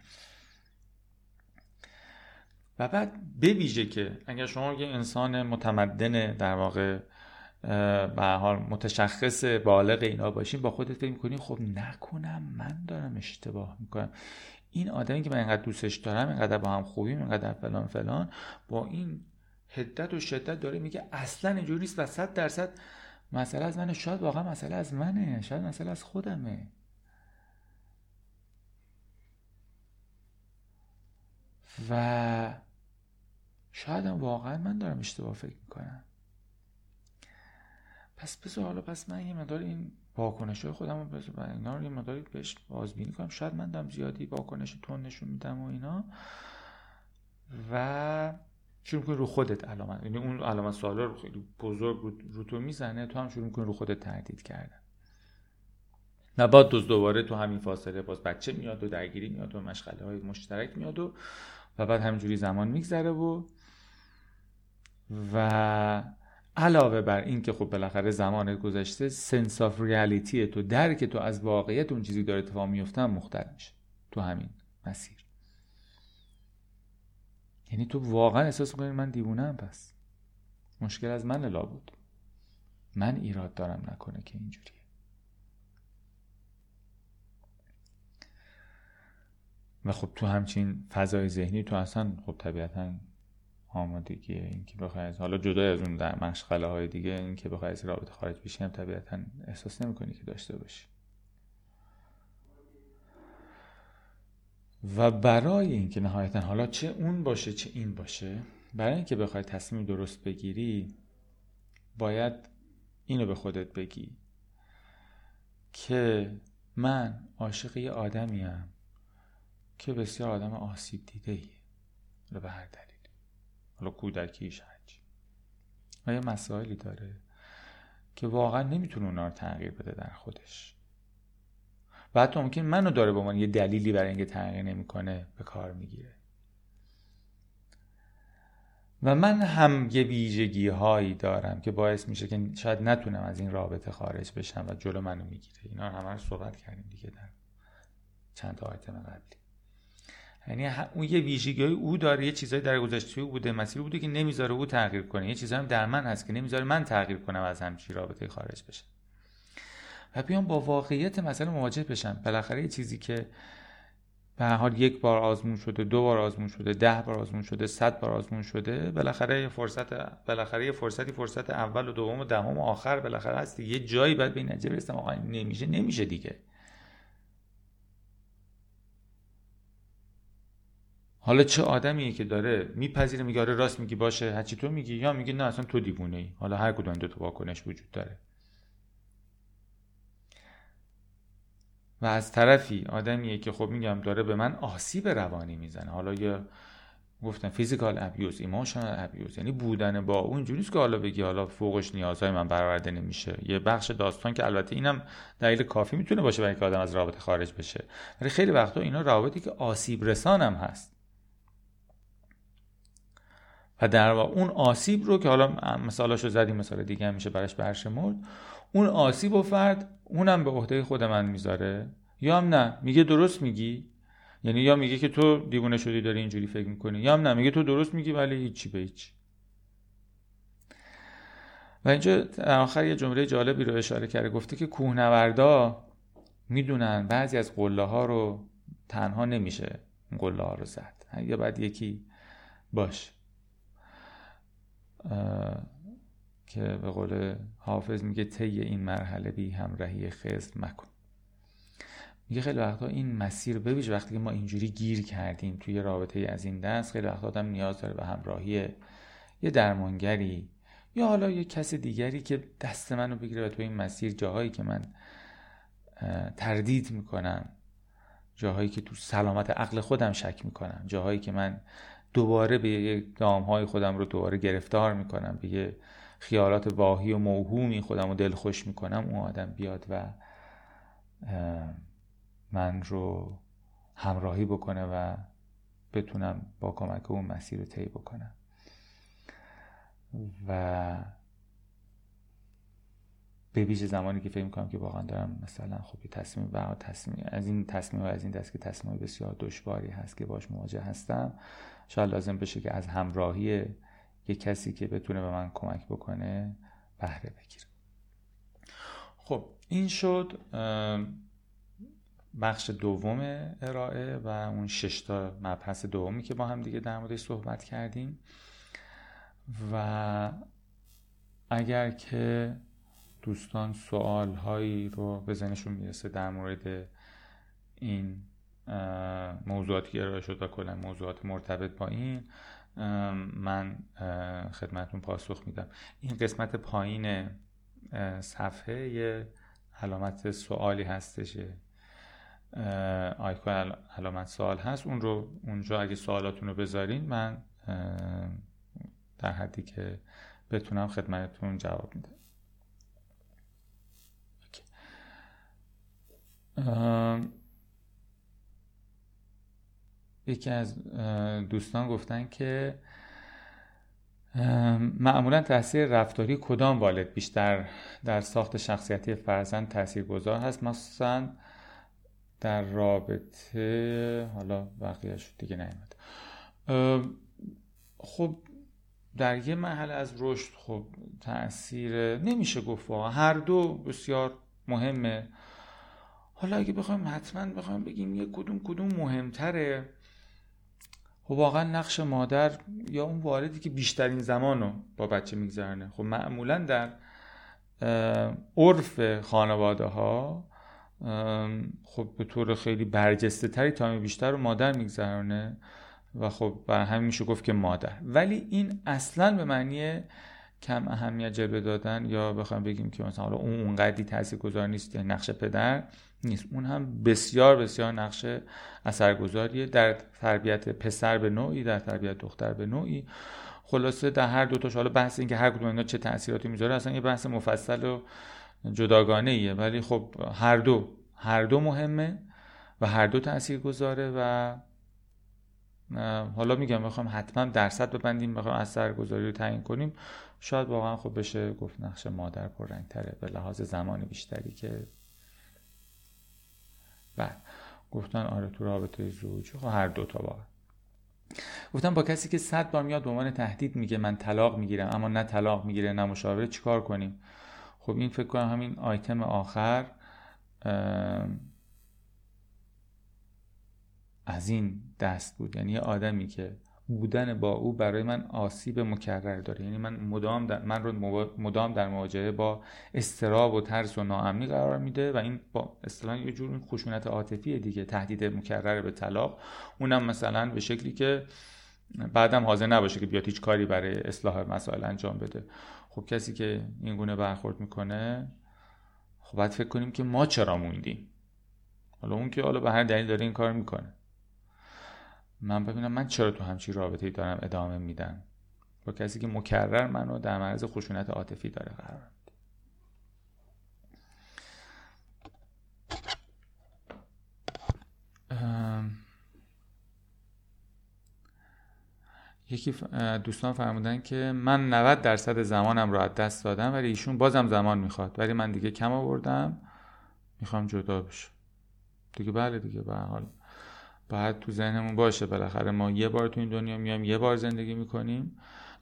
و بعد بویژه که اگر شما یه انسان متمدن در واقع به حال متشخص بالغ اینا باشین با خودت فکر می‌کنی خب نکنم من دارم اشتباه می‌کنم. این آدمی که من اینقدر دوستش دارم اینقدر با هم خوبیم اینقدر فلان فلان با این حدت و شدت داره میگه اصلا اینجوری نیست و صد درصد مسئله از منه. شاید واقعا مسئله از منه شاید مسئله از خودمه. و شاید هم واقعا من دارم اشتباه فکر می‌کنم. پس بذار حالا پس من یه مدار این واکنش های خودم رو اینا رو یه مداری بهش بازبینی کنم. شاید من دارم زیادی واکنش تون نشون میدم و اینا. و شروع می‌کنی رو خودت علامت یعنی اون علامت سوال رو خیلی بزرگ رو, تو می‌زنه تو هم شروع می‌کنی رو خودت تردید کردن. و بعد دوز دوباره تو همین فاصله باز بچه میاد و درگیری میاد و مشغله های مشترک میاد و و بعد همینجوری زمان میگذره و و علاوه بر این که خب بالاخره زمان گذشته سنس آف ریالیتی تو درک تو از واقعیت اون چیزی داره اتفاق میفته هم مختل میشه. تو همین مسیر. یعنی تو واقعا احساس می‌کنی من دیوونم پس. مشکل از من لا بود. من ایراد دارم نکنه که اینجوریه. و خب تو همچین فضای ذهنی تو اصلا خب طبیعتا آمادگی اینکه بخوای حالا جدا از اون در مشغله های دیگه اینکه بخوای از رابطه خارج بشی هم طبیعتا احساس نمی‌کنی که داشته باشی. و برای اینکه نهایتا حالا چه اون باشه چه این باشه برای اینکه بخوای تصمیم درست بگیری باید اینو به خودت بگی که من عاشق یه آدمیم که بسیار آدم آسیب دیده ایه به هر دلیل حالا کودکیش هرچی یه مسائلی داره که واقعا نمی‌تونه اونا رو تغییر بده در خودش؟ و حتی ممکن منو داره به من یه دلیلی برای اینکه تغییر نمی‌کنه به کار می‌گیره. و من هم یه ویژگی هایی دارم که باعث میشه که شاید نتونم از این رابطه خارج بشم و جلو منو می‌گیره. اینا همه رو صحبت کردیم دیگه در چند تا آیتم قبلی. یعنی اون یه ویژگی او داره یه چیزایی در گذشته او بوده مسیر بوده که نمی‌ذاره او تغییر کنه. یه چیزایی هم در من هست که نمی‌ذاره من تغییر کنم از همچین رابطه خارج بشم و بیام با واقعیت مثلا مواجه بشم. بالاخره یه چیزی که به حال یک بار آزمون شده دو بار آزمون شده ده بار آزمون شده صد بار آزمون شده بالاخره فرصت بالاخره یه فرصتی فرصت اول و دوم و دهم و آخر بالاخره هست. یه جایی بعد به نتیجه برسم آقا نمیشه نمیشه دیگه. حالا چه آدمیه که داره میپذیره میگه آره راست میگی باشه. هرچی تو میگی یا میگی نه اصلا تو دیوونه ای حالا هر کدوم دو تا واکنش وجود داره. و از طرفی آدمیه که خب میگم داره به من آسیب روانی می‌زنه. حالا یا گفتم physical abuse emotional abuse یعنی بودن با اون جوریست که حالا بگی حالا فوقش نیازهای من برآورده نمیشه. یه بخش داستان که البته اینم دلیل کافی می‌تونه باشه برای اینکه آدم از رابطه خارج بشه. ولی خیلی وقتا اینا رابطی که آسیب رسان هم هست. و در واقع اون آسیب رو که حالا مثالاشو زدیم مثال دیگه هم میشه براش برشمرد اون آسیب و فرد اونم به عهده خود من می‌ذاره. یا هم نه میگه درست میگی. یعنی یا میگه که تو دیوونه شدی داری اینجوری فکر می‌کنی. یا هم نه میگه تو درست میگی ولی هیچی به هیچ. و اینجا در آخر یه جمله جالبی رو اشاره کرده. گفته که کوهنوردا می‌دونن بعضی از قله ها رو تنها نمیشه قله ها رو زد. یا بعد یکی باش که به قول حافظ میگه طی این مرحله بی همراهی خزر مکن. میگه خیلی وقتا این مسیر ببیش وقتی که ما اینجوری گیر کردیم توی رابطه از این دست خیلی وقتا آدم نیاز داره به همراهی یه درمانگری یا حالا یه کس دیگری که دست منو بگیره و تو این مسیر جاهایی که من تردید می‌کنم جاهایی که تو سلامت عقل خودم شک می‌کنم جاهایی که من دوباره به یه دامهای خودم رو دوباره گرفتار می‌کنم. به یه خیالات واهی و موهومی خودم رو دلخوش می‌کنم. اون آدم بیاد و من رو همراهی بکنه و بتونم با کمک اون مسیر رو طی بکنم. و به ویژه زمانی که فکر می‌کنم که واقعا دارم مثلا خب تصمیم و تصمیم از این تصمیم و از این دست که تصمیم بسیار دشواری هست که باش مواجه هستم شاید لازم بشه که از همراهی یه کسی که بتونه به من کمک بکنه بهره بگیرم. خب این شد بخش دوم ارائه و اون ششتا مبحث دومی که با هم دیگه در موردش صحبت کردیم. و اگر که دوستان سوال هایی رو به ذهنشون می‌رسه در مورد این موضوعاتی که ارائه شد و کلا موضوعات مرتبط با این من خدمتون پاسخ میدم. این قسمت پایین صفحه یه علامت سوالی هستش. آیکون علامت سوال هست. اون رو اونجا اگه سوالاتون رو بذارین من در حدی که بتونم خدمتتون جواب میدم. یکی از دوستان گفتن که معمولا تاثیر رفتاری کدام والد بیشتر در ساخت شخصیتی فرزند تاثیر گذار هست؟ مثلا در رابطه حالا بقیهش دیگه نیمد خب در یه محل از رشد خب تاثیر نمیشه گفت هر دو بسیار مهمه. حالا اگه بخوایم حتما بخوایم بگیم یه کدوم کدوم مهمتره. واقعا نقش مادر یا اون والدی که بیشترین زمان رو با بچه میگذرنه خب معمولا در عرف خانواده ها خب به طور خیلی برجسته تری تایم بیشتر رو مادر میگذرانه و خب بر همین میشه گفت که مادر. ولی این اصلا به معنی کم اهمیت جلوه دادن یا بخوایم بگیم که مثلا حالا اون اونقدی تاثیرگذار نیست یعنی نقش پدر نیست. اون هم بسیار بسیار نقش اثرگذاریه. در تربیت پسر به نوعی در تربیت دختر به نوعی. خلاصه در هر دو تاش حالا بحث این که هر کدوم اینا چه تاثیراتی می‌ذاره اصلا یه بحث مفصل و جداگانه ایه ولی خب هر دو هر دو مهمه و هر دو تاثیر گذاره و حالا میگم بخوام حتما درصد ببندیم بخوام اثرگذاری رو تعیین کنیم. شاید واقعا خب بشه گفت نقش مادر تره به لحاظ زمان بیشتری که بعد گفتن آره تو رابطه زوجی خب هر دو تا واقعا گفتم با کسی که صد بار میاد به عنوان تهدید میگه من طلاق می‌گیرم. اما نه طلاق می‌گیره نه مشاوره چیکار کنیم؟ خب این فکر کنم همین آیتم آخر از این دست بود. یعنی یه آدمی که بودن با او برای من آسیب مکرر داره. یعنی من مدام در من رو مدام در مواجهه با استراب و ترس و ناامنی قرار میده و این با اصطلاح یه جور خشونت عاطفی دیگه تهدید مکرر به طلاق. اونم مثلا به شکلی که بعدم حاضر نباشه که بیاد هیچ کاری برای اصلاح مسائل انجام بده. خب کسی که این گونه برخورد می‌کنه خب باید فکر کنیم که ما چرا موندیم؟ حالا اون که حالا به هر دلیل داره این کار می‌کنه. من ببینم من چرا تو همچین رابطه دارم ادامه میدم؟ با کسی که مکرر منو در معرض خشونت عاطفی داره قرار یکی دوستان فرمودن که من 90 درصد زمانم رو از دست دادم ولی ایشون بازم زمان می‌خواد. ولی من دیگه کم آوردم. می‌خوام جدا بشم. دیگه بله دیگه به حال. باید تو ذهنمون باشه بالاخره ما یه بار تو این دنیا میایم یه بار زندگی می‌کنیم.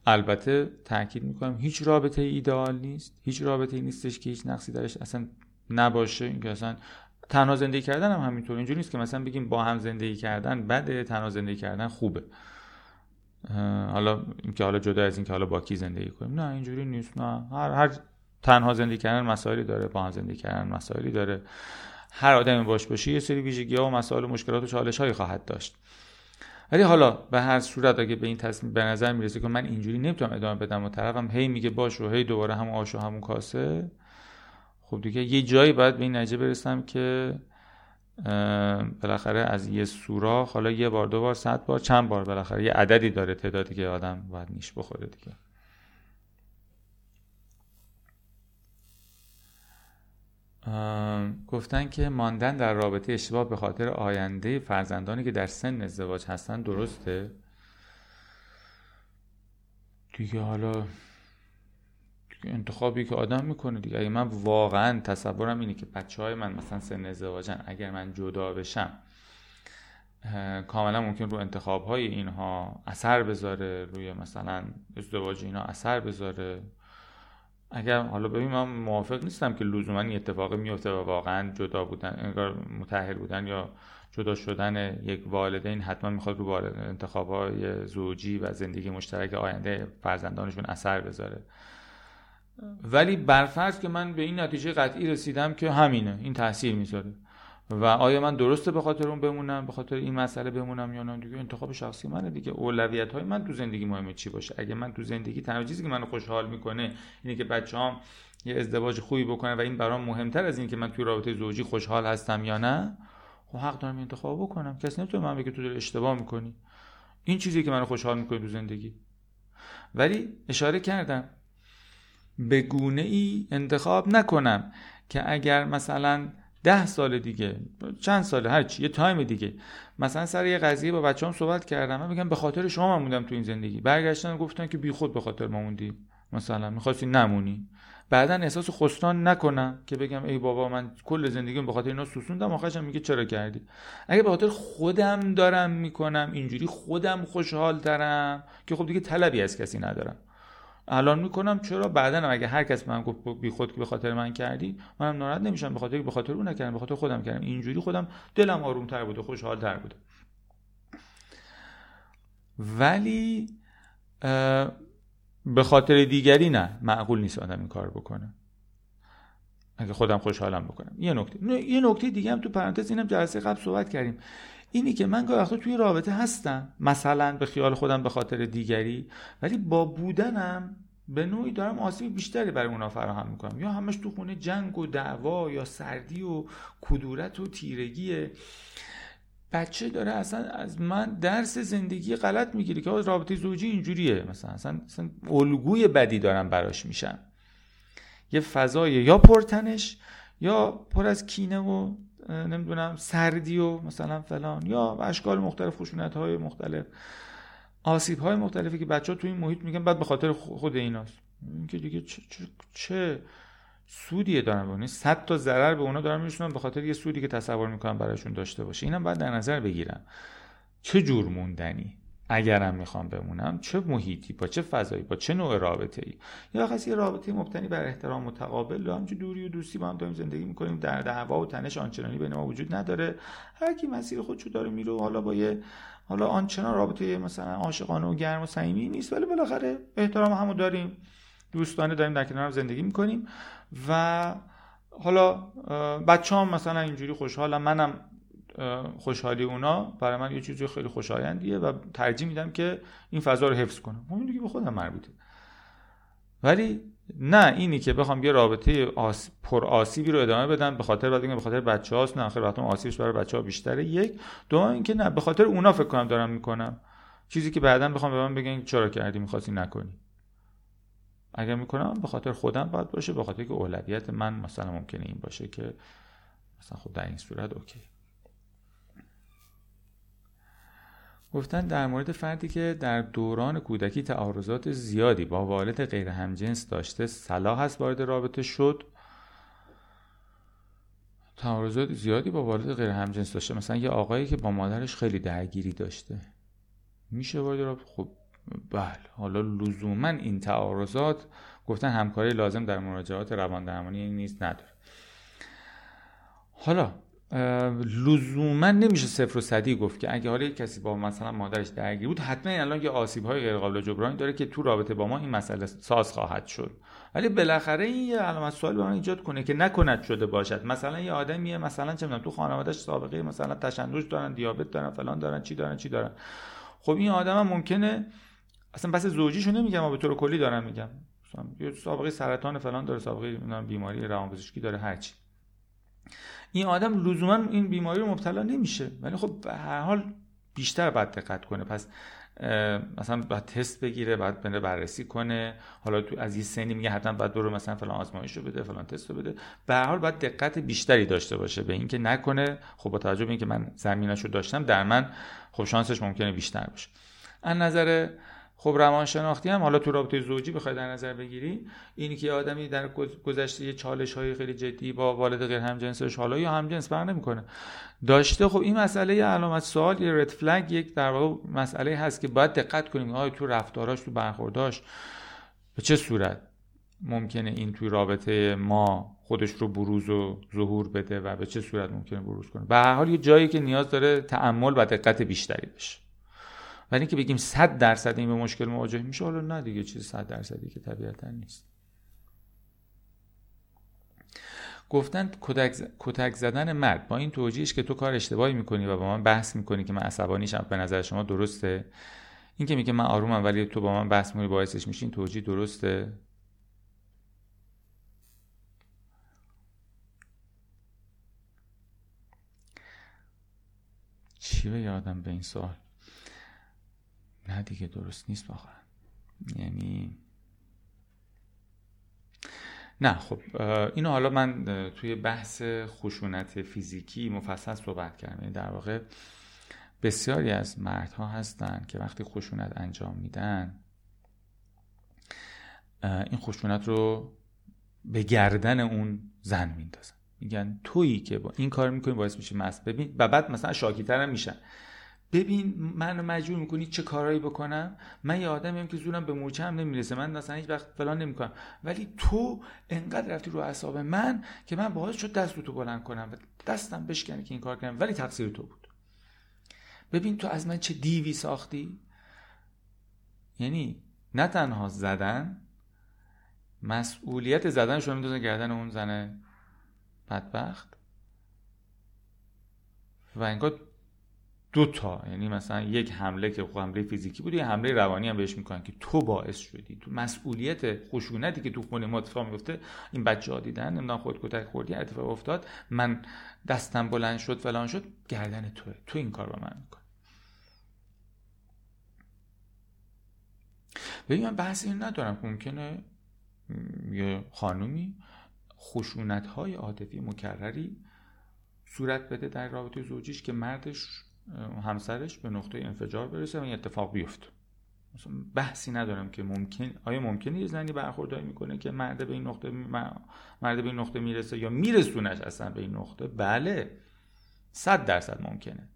البته تاکید می‌کنم هیچ رابطه ایدئال نیست هیچ رابطه ای نیستش که هیچ نقصی درش اصلا نباشه. اینکه اصلا تنها زندگی کردن هم همینطور اینجوری نیست که مثلا بگیم با هم زندگی کردن بده تنها زندگی کردن خوبه. حالا اینکه حالا جدا از اینکه حالا با کی زندگی کنیم. نه اینجوری نیست نه. هر هر تنها زندگی کردن مسائلی داره با هم زندگی کردن مسائلی داره. هر آدمی باش باشه یه سری ویژگی ها و مسائل و مشکلات و چالش هایی خواهد داشت. ولی حالا به هر صورت اگه به این تصمیم به نظر می‌رسه که من اینجوری نمی‌تونم ادامه بدم و طرفم هی میگه باش و هی دوباره هم آش و همون کاسه خب دیگه یه جایی باید به این نتیجه برسم که بالاخره از یه سوراخ حالا یه بار دو بار صد بار چند بار بالاخره یه عددی داره تعدادی که آدم باید نیش بخوره دیگه. گفتن که ماندن در رابطه اشتباه به خاطر آینده فرزندانی که در سن ازدواج هستن درسته؟ دیگه حالا دیگه انتخابی که آدم می‌کنه دیگه. اگه من واقعا تصورم اینه که بچه های من مثلا سن ازدواجن اگر من جدا بشم کاملا ممکن رو انتخاب های اینها اثر بذاره روی مثلا ازدواج اینا اثر بذاره. اگر حالا ببین من موافق نیستم که لزوما این اتفاق میفته و واقعا جدا بودن انگار متحل بودن یا جدا شدن یک والدین حتما می‌خواد رو انتخاب های زوجی و زندگی مشترک آینده فرزندانشون اثر بذاره. ولی برفرض که من به این نتیجه قطعی رسیدم که همینه این تاثیر می‌ذاره. و آیا من درسته به خاطر اون بمونم به خاطر این مسئله بمونم یا نه؟ دیگه انتخاب شخصی منه دیگه. اولویت های من تو زندگی مهمه چی باشه؟ اگه من تو زندگی تنها چیزی که منو خوشحال می‌کنه اینه که بچه‌هام یه ازدواج خوبی بکنه و این برام مهمتر از این که من توی رابطه زوجی خوشحال هستم یا نه خب حق دارم انتخاب بکنم. کسی نمی‌تونه من بگه تو داری اشتباه می‌کنی. این چیزی که منو خوشحال می‌کنه تو زندگی. ولی اشاره کردم. به گونه ای انتخاب نکنم که اگر مثلا ده سال دیگه چند سال هر چی یه تایم دیگه. مثلا سر یه قضیه با بچه‌ام صحبت کردم من میگم به خاطر شما من موندم تو این زندگی. برگشتن گفتن که بی خود به خاطر ما موندی مثلا می‌خواستی نمونی. بعدا احساس خستان نکنم که بگم ای بابا من کل زندگیم به خاطر اینا سوسوندم آخرش میگه چرا کردی؟ اگه به خاطر خودم دارم می‌کنم اینجوری خودم خوشحال ترم که خب دیگه طلبی از کسی ندارم. الان می‌کنم. چرا؟ بعدا اگه هر کس من گفت بی خود که به خاطر من کردی منم ناراحت نمیشم. به خاطر به خاطر اون نکردم به خاطر خودم کردم. اینجوری خودم دلم آروم تر بوده خوشحال تر بوده ولی به خاطر دیگری نه. معقول نیست آدم این کار بکنه. اگه خودم خوشحالم بکنم. یه نکته. یه نکته دیگه هم تو پرانتز اینم جلسه قبل صحبت کردیم. اینی که من گاهی توی رابطه هستم مثلا به خیال خودم به خاطر دیگری ولی با بودنم به نوعی دارم آسیب بیشتری برای اونا فراهم می‌کنم. یا همش تو خونه جنگ و دعوا یا سردی و کدورت و تیرگیه. بچه داره اصلا از من درس زندگی غلط می‌گیره که رابطه زوجی اینجوریه. مثلا اصلا, اصلا الگوی بدی دارم براش میشم. یه فضای یا پرتنش یا پر از کینه و نمی‌دونم سردی و مثلا فلان یا اشکال مختلف خشونت های مختلف آسیب های مختلفی که بچه ها تو این محیط میگن بعد به خاطر خود ایناست. این که دیگه چه, چه, چه سودیه دارن بکنی صد تا ضرر به اونا دارن میشونن به خاطر یه سودی که تصور می‌کنن براشون داشته باشه. اینم باید در نظر بگیرم چه جور موندنی؟ اگرم می‌خوام بمونم چه محیطی با چه فضایی با چه نوع رابطه ای یا خاص یه رابطه مبتنی بر احترام متقابل یا همچه دوری و دوستی با هم داریم زندگی می‌کنیم در دعوا و تنش آنچنانی بین ما وجود نداره. هر کی مسیر خودشو داره میره حالا با یه حالا آنچنان رابطه مثلا عاشقانه و گرم و صمیمی نیست ولی بالاخره احترام همو داریم دوستانه داریم در کنار زندگی می‌کنیم و حالا بچه هم مثلا اینجوری خوشحالم منم خوشحالی اونا برای من یه چیزی خیلی خوشایندیه و ترجیح میدم که این فضا رو حفظ کنم. اون دیگه به خودم مربوطه. ولی نه اینی که بخوام یه رابطه آس... پر آسیبی رو ادامه بدم به خاطر بعد به خاطر بچه هاست نه آخر وقتم آسیبش برای بچه ها بیشتره. یک دوم اینکه نه به خاطر اونا فکر کنم دارم می‌کنم. چیزی که بعدا بخوام به من بگن چرا کردی می‌خواستی نکنی. اگر می‌کنم به خاطر خودم باید باشه به خاطر که اولویت من مثلا ممکنه این باشه که مثلا خود در این صورت اوکی. گفتن در مورد فردی که در دوران کودکی تعارضات زیادی با والد غیر همجنس داشته صلاح است وارد رابطه شد. تعارضات زیادی با والد غیر همجنس داشته. مثلا یه آقایی که با مادرش خیلی درگیری داشته. میشه وارد رابطه؟ خب بله. حالا لزوما این تعارضات گفتن همکاری لازم در مراجعات روان درمانی نیست نداره. حالا لزوما نمیشه صفر و صدی گفت که اگه حالا کسی با مثلا مادرش درگیر بود حتما الان یه آسیب های غیر قابل جبرانی داره که تو رابطه با ما این مسئله ساز خواهد شد. ولی بالاخره این یه علامت سوال برای ایجاد کنه که نکند شده باشد. مثلا یه آدمیه مثلا چه می‌دونم تو خانوادهش سابقه مثلا تشنج دارن دیابت دارن فلان دارن چی دارن چی دارن. خب این آدم هم ممکنه اصلا بس زوجیشو نمیگم ما به طور کلی دارم میگم. یه سابقه سرطان فلان داره سابقه بیماری روانپزشکی داره هرچی. این آدم لزوما این بیماری رو مبتلا نمیشه. ولی خب به هر حال بیشتر باید دقت کنه. پس مثلا باید تست بگیره باید بره بررسی کنه. حالا تو از یه سنی میگه حتما باید برو مثلا فلان آزمایش رو بده فلان تست رو بده. به هر حال باید دقت بیشتری داشته باشه. به اینکه نکنه خب با توجه به اینکه من زمینش رو داشتم در من خب شانسش ممکنه بیشتر باشه. از نظر خب روانشناختی هم حالا تو رابطه زوجی بخوای در نظر بگیری اینی که آدمی در گذشته یه چالش های خیلی جدی با والد غیر همجنسش حالا یا همجنس بر نمی‌کنه. داشته خب این مسئله یه علامت سوال یه رد فلگ یک در واقع مسئله هست که باید دقت کنیم آیا تو رفتاراش تو برخورداش به چه صورت ممکنه این توی رابطه ما خودش رو بروز و ظهور بده و به چه صورت ممکنه بروز کنه؟ به هر حال یه جایی که نیاز داره تعمل و دقت بیشتری بشه ولی اینکه بگیم 100 درصد این به مشکل مواجه میشه حالا نه دیگه چیز 100 درصدی که طبیعتا نیست. گفتن کتک زدن مرد با این توجیهش که تو کار اشتباهی می‌کنی و با من بحث می‌کنی که من عصبانیشم به نظر شما درسته؟ این که میگه من آرومم ولی تو با من بحث می‌کنی باعثش میشی این توجیه درسته؟ چی به یادم به این سوال؟ نه دیگه درست نیست واقعا. یعنی نه خب اینو حالا من توی بحث خشونت فیزیکی مفصل صحبت کردم. یعنی در واقع بسیاری از مردها هستن که وقتی خشونت انجام میدن این خشونت رو به گردن اون زن میندازن. میگن تویی که با این کار می‌کنی باعث میشه مست ببین و بعد مثلا شاکیتر هم میشن. ببین منو مجبور می‌کنی چه کارهایی بکنم؟ من یه آدمیم که زورم به مورچه هم نمی‌رسه. من مثلا هیچ وقت فلان نمی‌کنم. ولی تو انقدر رفتی رو اعصاب من که من باعث شد دست تو بلند کنم و دستم بشکنه که این کار کنم. ولی تقصیر تو بود. ببین تو از من چه دیوی ساختی؟ یعنی نه تنها زدن مسئولیت زدن رو میدازن گردن اون زن بدبخت. و انگار دو تا یعنی مثلا یک حمله که حمله فیزیکی بود یه حمله روانی هم بهش می‌کنن که تو باعث شدی. تو مسئولیت خشونتی که تو خونه ما اتفاق میفته این بچه ها دیدن نمی‌دونم خود کتک خوردی اتفاق افتاد من دستم بلند شد فلان شد گردن توه. تو این کار با من میکن ببین من بحث این ندارم. ممکنه یه خانومی خشونت های عاطفی مکرری صورت بده در رابطه زوجیش که مردش همسرش به نقطه انفجار برسه و این اتفاق بیفته. مثلا بحثی ندارم که ممکن آیا ممکنه یه زنی برخورداری می‌کنه که مرد به این نقطه مرد به این نقطه می‌رسه یا میرسونش اصلا به این نقطه؟ بله. صد درصد ممکنه.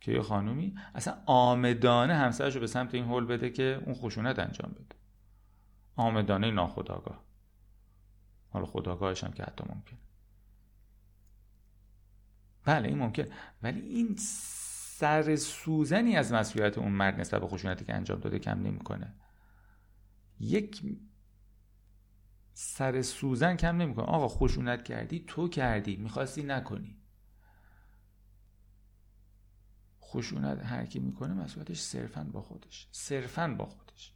که یه خانومی اصلا آمدانه همسرش رو به سمت این حل بده که اون خشونت انجام بده. آمدانه ناخداگاه حالا خداگاهش هم که حتی ممکن بله این ممکن. ولی این سر سوزنی از مسئولیت اون مرد نسبت به خشونتی که انجام داده کم نمی‌کنه. یک سر سوزن کم نمی‌کنه. آقا خشونت کردی تو کردی می‌خواستی نکنی. خشونت هر کی می‌کنه مسئولیتش صرفا با خودش. صرفا با خودش.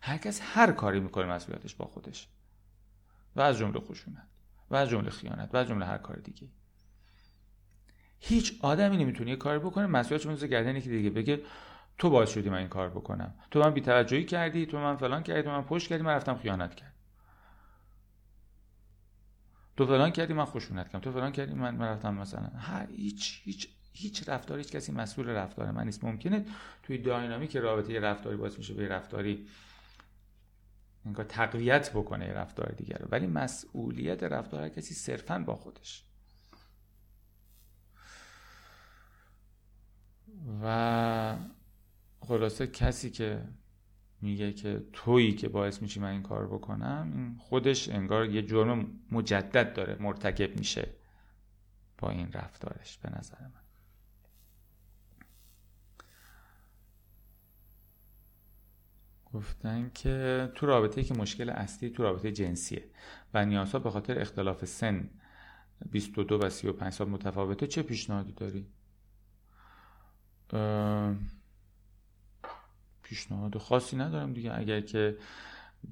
هر کس هر کاری می‌کنه مسئولیتش با خودش. و از جمله خشونت و از جمله خیانت و از جمله هر کار دیگه هیچ آدمی نمی‌تونه یه کار بکنه مسئولیتش اون گردن که دیگه بگه تو باعث شدی من این کار بکنم. تو من بی‌توجهی کردی تو من فلان کردی تو من پشت کردی من رفتم خیانت کرد تو فلان کردی من خشونت کردم. تو فلان کردی من, من رفتم مثلا هیچ هیچ هیچ رفتاری هیچ کسی مسئول رفتار من نیست. ممکنه توی داینامیک رابطه یه رفتاری باعث میشه به رفتاری انگار تقویت بکنه رفتار دیگر ولی مسئولیت رفتار هر کسی صرفا با خودش. و خلاصه کسی که میگه که تویی که باعث میشی من این کار بکنم این خودش انگار یه جرم مجدد داره مرتکب میشه با این رفتارش به نظر من گفتن که تو رابطه که مشکل اصلی تو رابطه جنسیه و نیازها به خاطر اختلاف سن 22 و 35 سال متفاوته چه پیشنهادی داری؟ پیشنهاد خاصی ندارم دیگه. اگر که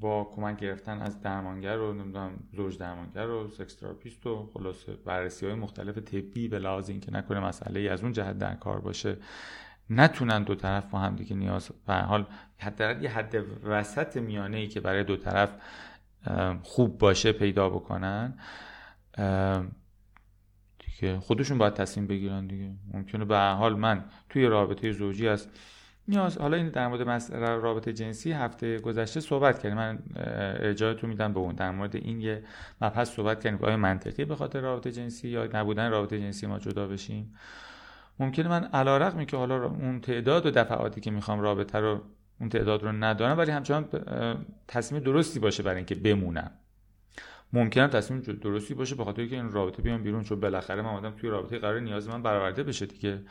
با کمک گرفتن از درمانگر و نمی‌دونم زوج درمانگر و سکس تراپیست و خلاصه بررسی های مختلف طبی به لحاظ اینکه نکنه مسئله ای از اون جهت در کار باشه نتونن دو طرف با هم دیگه نیاز و حال حداقل یه حد وسط میانه ای که برای دو طرف خوب باشه پیدا بکنن. دیگه خودشون باید تصمیم بگیرن دیگه. ممکنه به حال من توی رابطه زوجی از نیاز حالا این در مورد رابطه جنسی هفته گذشته صحبت کردیم. من ارجاعتون میدم به اون. در مورد این یه مبحث صحبت کردیم آیا منطقی به خاطر رابطه جنسی یا نبودن رابطه جنسی ما جدا بشیم. ممکنه من علا رقمی که حالا اون تعداد و دفعاتی که می‌خوام رابطه رو اون تعداد رو ندارم ولی همچنان تصمیم درستی باشه برای اینکه بمونم. ممکنه تصمیم درستی باشه به خاطر که این رابطه بیام بیرون چون بالاخره من آدم توی رابطه قرار نیاز من برآورده بشه دیگه.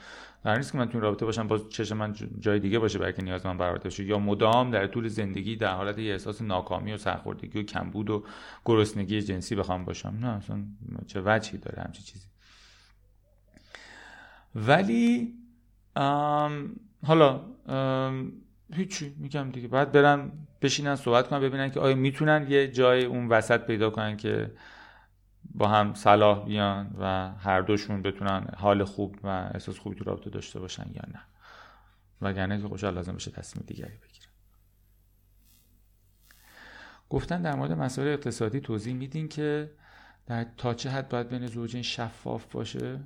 قرار نیست که من توی رابطه باشم باز چشم من جای دیگه باشه برای که نیاز من برآورده بشه. یا مدام در طول زندگی در حالت یه احساس ناکامی و سرخوردگی و کمبود و گرسنگی جنسی بخوام باشم. نه اصلا چه وجهی داره همچین چیزی. ولی حالا هیچی میگم دیگه. بعد برن بشینن صحبت کنن ببینن که آیا می‌تونن یه جای اون وسط پیدا کنن که با هم صلاح بیان و هر دوشون بتونن حال خوب و احساس خوبی تو رابطه داشته باشن یا نه. وگرنه که خوشحال لازم بشه تصمیم دیگری بگیرن. گفتن در مورد مسائل اقتصادی توضیح میدین که در تا چه حد باید بین زوجین شفاف باشه؟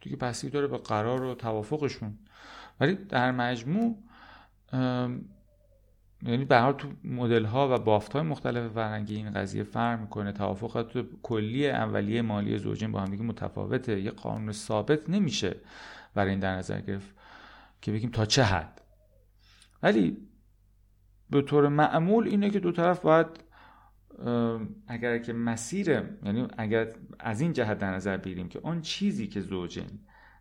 دیگه بستگی داره به قرار و توافقشون. ولی در مجموع یعنی به حال تو مدل ها و بافت های مختلف فرهنگی این قضیه فرق می‌کنه. توافقات کلی اولیه مالی زوجین با هم دیگه متفاوته. یه قانون ثابت نمیشه برای این در نظر گرفت که بگیم تا چه حد. ولی به طور معمول اینه که دو طرف باید اگر که مسیر یعنی اگر از این جهت در نظر بگیریم که آن چیزی که زوجین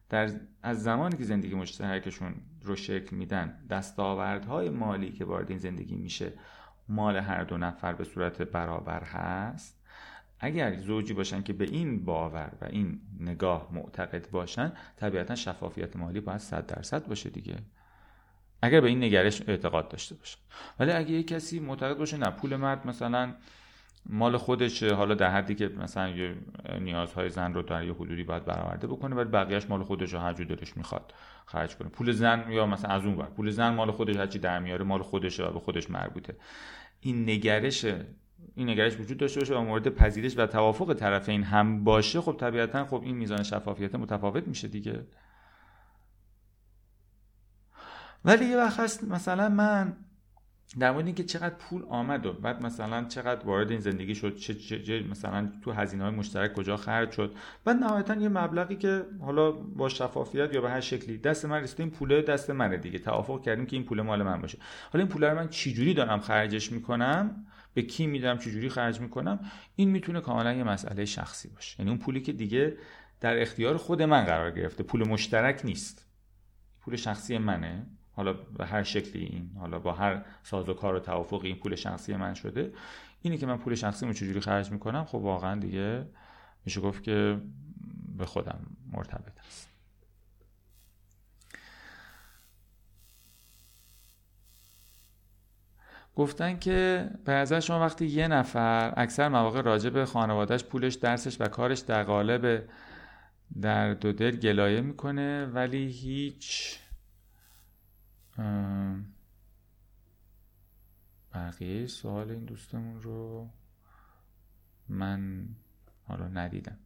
در از زمانی که زندگی مشترکشون رو شکل میدن. دستاوردهای مالی که وارد این زندگی میشه مال هر دو نفر به صورت برابر هست. اگر زوجی باشن که به این باور و این نگاه معتقد باشن طبیعتا شفافیت مالی باید صد درصد باشه دیگه. اگر به این نگرش اعتقاد داشته باشه ولی اگه یک کسی معتقد باشه نه پول مرد مثلا مال خودش حالا در حدی که مثلا یه نیازهای زن رو در یه حدودی باید برآورده بکنه ولی بقیهش مال خودش رو هر دلش می‌خواد خرج کنه. پول زن یا مثلا از اون ور پول زن مال خودش هرچی در میاره مال خودشه و به خودش مربوطه. این نگرش این نگرش وجود داشته باشه و مورد پذیرش و توافق طرفین هم باشه خب طبیعتا خب این میزان شفافیت متفاوت میشه دیگه. ولی یه وقت هست مثلا من در مورد اینکه چقدر پول آمد و بعد مثلا چقدر وارد این زندگی شد چه, چه مثلا تو هزینه های مشترک کجا خرج شد. بعد نهایتا یه مبلغی که حالا با شفافیت یا به هر شکلی دست من رسیده این پوله دست منه دیگه. توافق کردیم که این پول مال من باشه. حالا این پول رو من چجوری دارم خرجش می‌کنم؟ به کی میدم؟ چجوری خرج می‌کنم؟ این می‌تونه کاملا یه مسئله شخصی باشه. یعنی اون پولی که دیگه در اختیار خود من قرار گرفته. پول مشترک نیست. پول شخصی منه. حالا به هر شکلی این حالا با هر ساز و کار و توافقی این پول شخصی من شده اینی که من پول شخصی چجوری خرج می‌کنم خب واقعا دیگه میشه گفت که به خودم مرتبط است. گفتن که به شما وقتی یه نفر اکثر مواقع راجع به خانوادهش پولش درسش و کارش در قالب در دو دل گلایه می‌کنه ولی هیچ بقیه سوال این دوستمون رو من حالا ندیدم.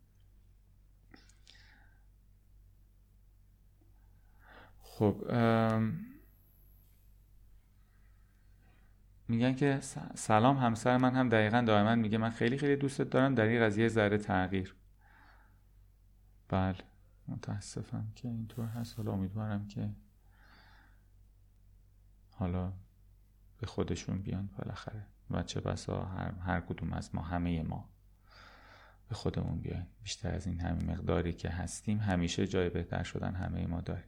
خب میگن که سلام همسر من هم دقیقا دائما میگه من خیلی خیلی دوستت دارم در این قضیه ذره تغییر. بله متاسفم که اینطور هست. حالا امیدوارم که حالا به خودشون بیان بالاخره. و چه بسا هر, هر کدوم از ما همه ما به خودمون بیایم. بیشتر از این همه مقداری که هستیم همیشه جای بهتر شدن همه ما داریم.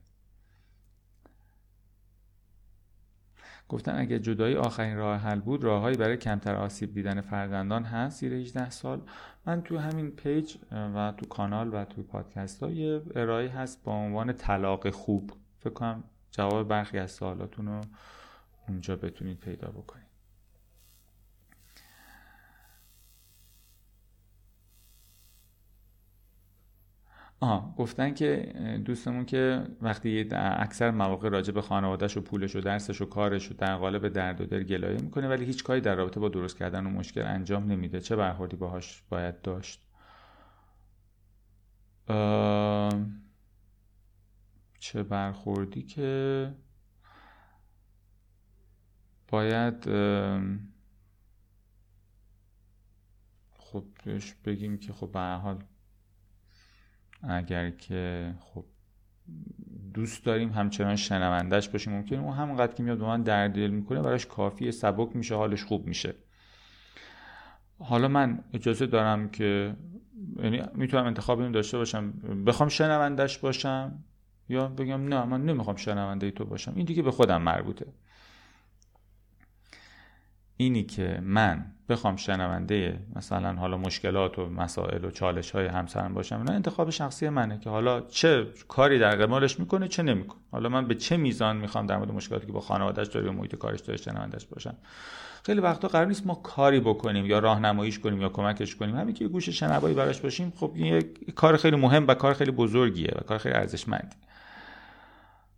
گفتن اگه جدایی آخرین راه حل بود راههایی برای کمتر آسیب دیدن فرزندان هست؟ زیر 18 سال. من تو همین پیج و تو کانال و تو پادکست ها یه ارائه هست با عنوان طلاق خوب. فکر کنم جواب برخی از سوالاتون رو اونجا بتونید پیدا بکنید آها گفتن که دوستمون که وقتی اکثر مواقع راجع به خانوادهش و پولش و درسش و کارش و در قالب درد و دل گلایه می‌کنه ولی هیچ کاری در رابطه با درست کردن و مشکل انجام نمیده. چه برخوردی باهاش باید داشت؟ چه برخوردی که باید خب بهش بگیم که خب به حال اگر که خب دوست داریم همچنان شنوندش باشیم ممکنه اون همونقدر که میاد به من درد دل می‌کنه براش کافیه سبک میشه حالش خوب میشه. حالا من اجازه دارم که یعنی می‌تونم انتخاب اینو داشته باشم بخوام شنوندش باشم یا بگم نه من نمی‌خوام شنونده تو باشم. این دیگه به خودم مربوطه. اینی که من بخوام شنونده مثلا حالا مشکلات و مسائل و چالش های همسرم باشم اینا انتخاب شخصی منه که حالا چه کاری در قمالش می‌کنه چه نمی‌کنه. حالا من به چه میزان می‌خوام در مورد مشکلاتی که با خانوادهش داره یا محیط کارش داره شنوندش باشم. خیلی وقتا قرار نیست ما کاری بکنیم یا راهنماییش کنیم یا کمکش کنیم. همین که گوش شنوایی براش باشیم خب این یک کار خیلی مهم و کار خیلی بزرگیه و کار خیلی ارزشمندی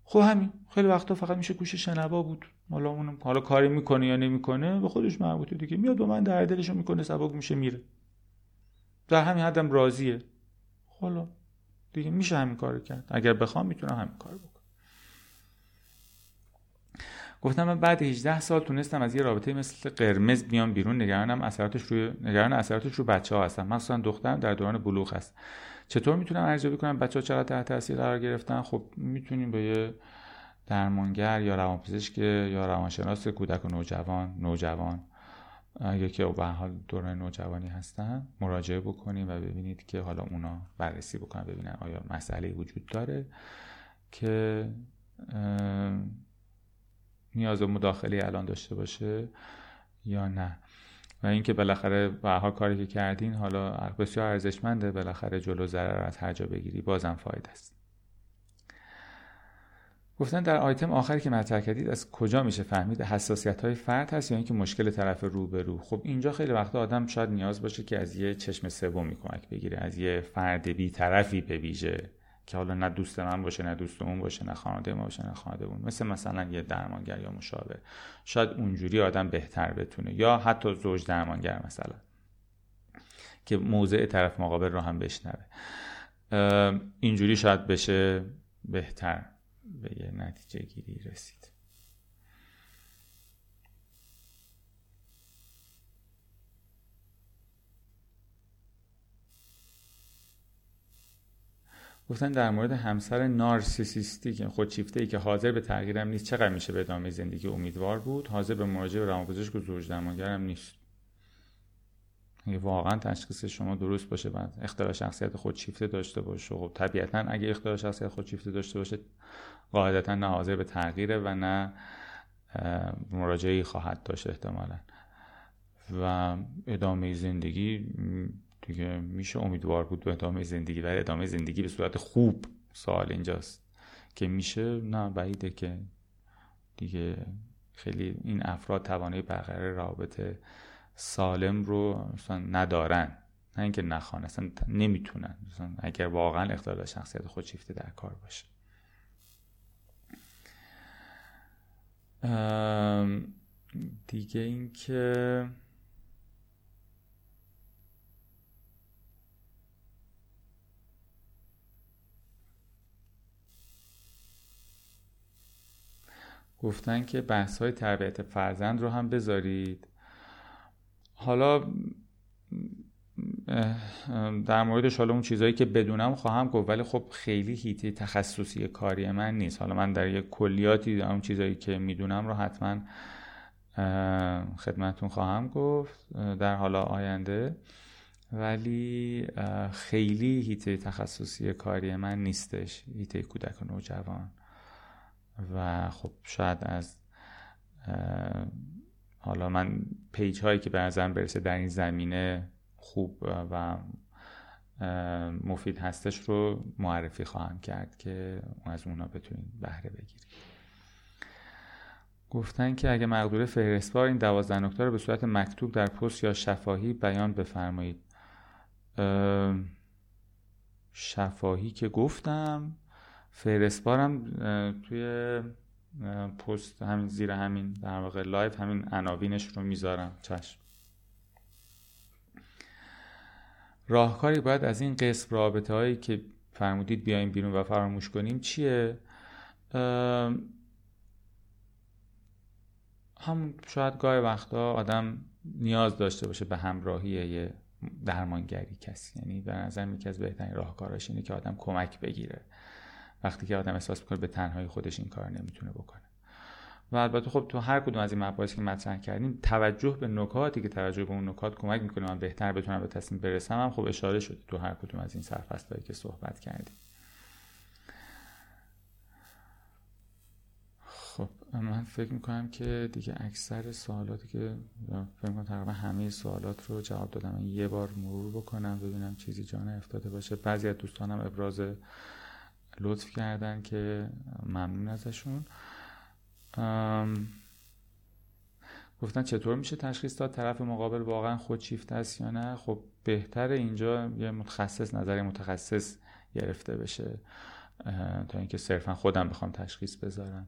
خب همین. خیلی وقتا فقط میشه گوش شنوا بود. حالا اون حالا کاری می‌کنه یا نمی‌کنه به خودش مربوطه دیگه. میاد با من در دلشو می‌کنه سبک میشه میره. در همین حدم راضیه. حالا دیگه میشه همین کارو کرد. اگر بخوام می‌تونم همین کار بکنم. گفتم من بعد 18 سال تونستم از یه رابطه مثل قرمز بیام بیرون. نگرانم اثراتش روی نگران اثراتش رو بچه ها هستم. مخصوصا دخترم در دوران بلوغ هست چطور می‌تونم ارزیابی کنم؟ بچه ها چقدر تحت تاثیر قرار گرفتن؟ خب می‌تونیم به یه درمانگر یا روانپزشک یا روانشناس کودک و نوجوان نوجوان اگه که به حال دوران نوجوانی هستن مراجعه بکنیم و ببینید که حالا اونا بررسی بکنن ببینن آیا مسئله وجود داره که نیاز به مداخله الان داشته باشه یا نه. و اینکه بالاخره به کاری که کردین حالا بسیار ارزشمنده بالاخره جلو ضرر از هر جا بگیری بازم فایده است. گفتن در آیتم آخری که مطرح کردید از کجا میشه فهمید؟ حساسیت های فرد هست یا اینکه مشکل طرف رو به رو خب اینجا خیلی وقتا آدم شاید نیاز باشه که از یه چشم سومی کمک بگیره از یه فرد بی طرفی به ویژه که حالا نه دوست من باشه نه دوست اون باشه نه خانواده ما باشه نه خانواده اون. مثل مثلا یه درمانگر یا مشاور. شاید اونجوری آدم بهتر بتونه. یا حتی زوج درمانگر مثلا. که موضع طرف مقابل رو هم بشنوه. اینجوری شاید بشه بهتر به یه نتیجه گیری رسید. گفتن در مورد همسر نارسیسیستی که خودشیفته ای که حاضر به تغییرم نیست چقدر میشه به ادامه زندگی امیدوار بود؟ حاضر به مراجعه به روانپزشک و زوج درمانگرم نیست. اگه واقعا تشخیص شما درست باشه بعد اختلال شخصیت خودشیفته داشته باشه خب طبیعتا اگه اختلال شخصیت خودشیفته داشته باشه قاعدتا نه حاضر به تغییره و نه مراجعه خواهد داشت احتمالا. و ادامه زندگی دیگه میشه امیدوار بود به ادامه زندگی و ادامه زندگی به صورت خوب سوال اینجاست که میشه؟ نه بعیده که دیگه خیلی این افراد توانایی برقرار رابطه سالم رو مثلا ندارن. نه اینکه نخوان اصلا نمی‌تونن. مثلا اگر واقعا اختلال شخصیت خودشیفته در کار باشه. دیگه اینکه گفتن که بحث های تربیت فرزند رو هم بذارید. حالا در موردش حالا اون چیزهایی که بدونم خواهم گفت ولی خب خیلی هیته تخصصی کاری من نیست. حالا من در یک کلیاتی اون چیزهایی که می‌دونم رو حتما خدمتون خواهم گفت در حالا آینده. ولی خیلی هیته تخصصی کاری من نیستش. هیته کودک و نوجوان. و خب شاید از حالا من پیج هایی که به نظرم برسه در این زمینه خوب و مفید هستش رو معرفی خواهم کرد که از اونا بتونید بهره بگیرید گفتن که اگه مقدور فهرستوار این دوازده نکته رو به صورت مکتوب در پست یا شفاهی بیان بفرمایید. شفاهی که گفتم فهرستوارم توی پست همین زیر همین در واقع live همین عناوینش رو می‌ذارم. چشم. راهکاری باید از این قسم رابطه هایی که فرمودید بیایم بیرون و فراموش کنیم چیه؟ هم شاید گاهی وقتا آدم نیاز داشته باشه به همراهی یه درمانگری کسی. یعنی به نظر یکی از بهترین راهکاراش اینه که آدم کمک بگیره. وقتی که آدم احساس می‌کنه به تنهایی خودش این کار نمی‌تونه بکنه. و البته خب تو هر کدوم از این مباحثی که مطرح کردیم توجه به نکاتی که توجه به اون نکات کمک می‌کنه من بهتر بتونم به تصمیم برسم هم خب اشاره شده تو هر کدوم از این سرفصلایی که صحبت کردیم. خب من فکر می‌کنم که دیگه اکثر سوالاتی که فکر می‌کنم تقریبا همه سوالات رو جواب دادم. یه بار مرور بکنم ببینم چیزی جا افتاده باشه. بعضی از دوستانم ابراز لطف کردن که ممنون ازشون. گفتن چطور میشه تشخیص داد طرف مقابل واقعا خودشیفته است یا نه؟ خب بهتر اینجا یه متخصص نظر متخصص گرفته بشه تا اینکه صرفا خودم بخوام تشخیص بذارم.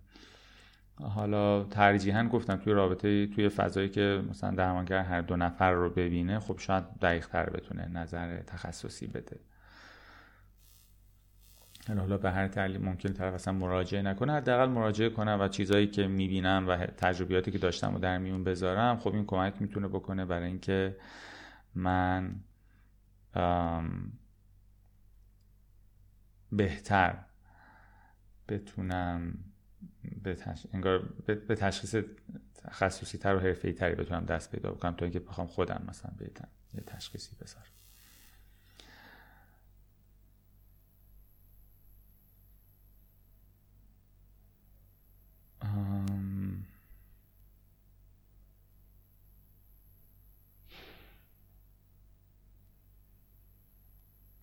حالا ترجیحا گفتم توی رابطه توی فضایی که مثلا درمانگر هر دو نفر رو ببینه خب شاید دقیق تر بتونه نظر تخصصی بده. حالا به هر دلیل ممکن طرف اصلا مراجعه نکنه حداقل مراجعه کنم و چیزایی که می‌بینم و تجربیاتی که داشتم و در میون بذارم خب این کمک می‌تونه بکنه برای اینکه من بهتر بتونم به, انگار به تشخیص تخصصی تر و حرفه‌ای تری بتونم دست پیدا بکنم تا اینکه بخوام خودم مثلا بهتر یه تشخیصی بذارم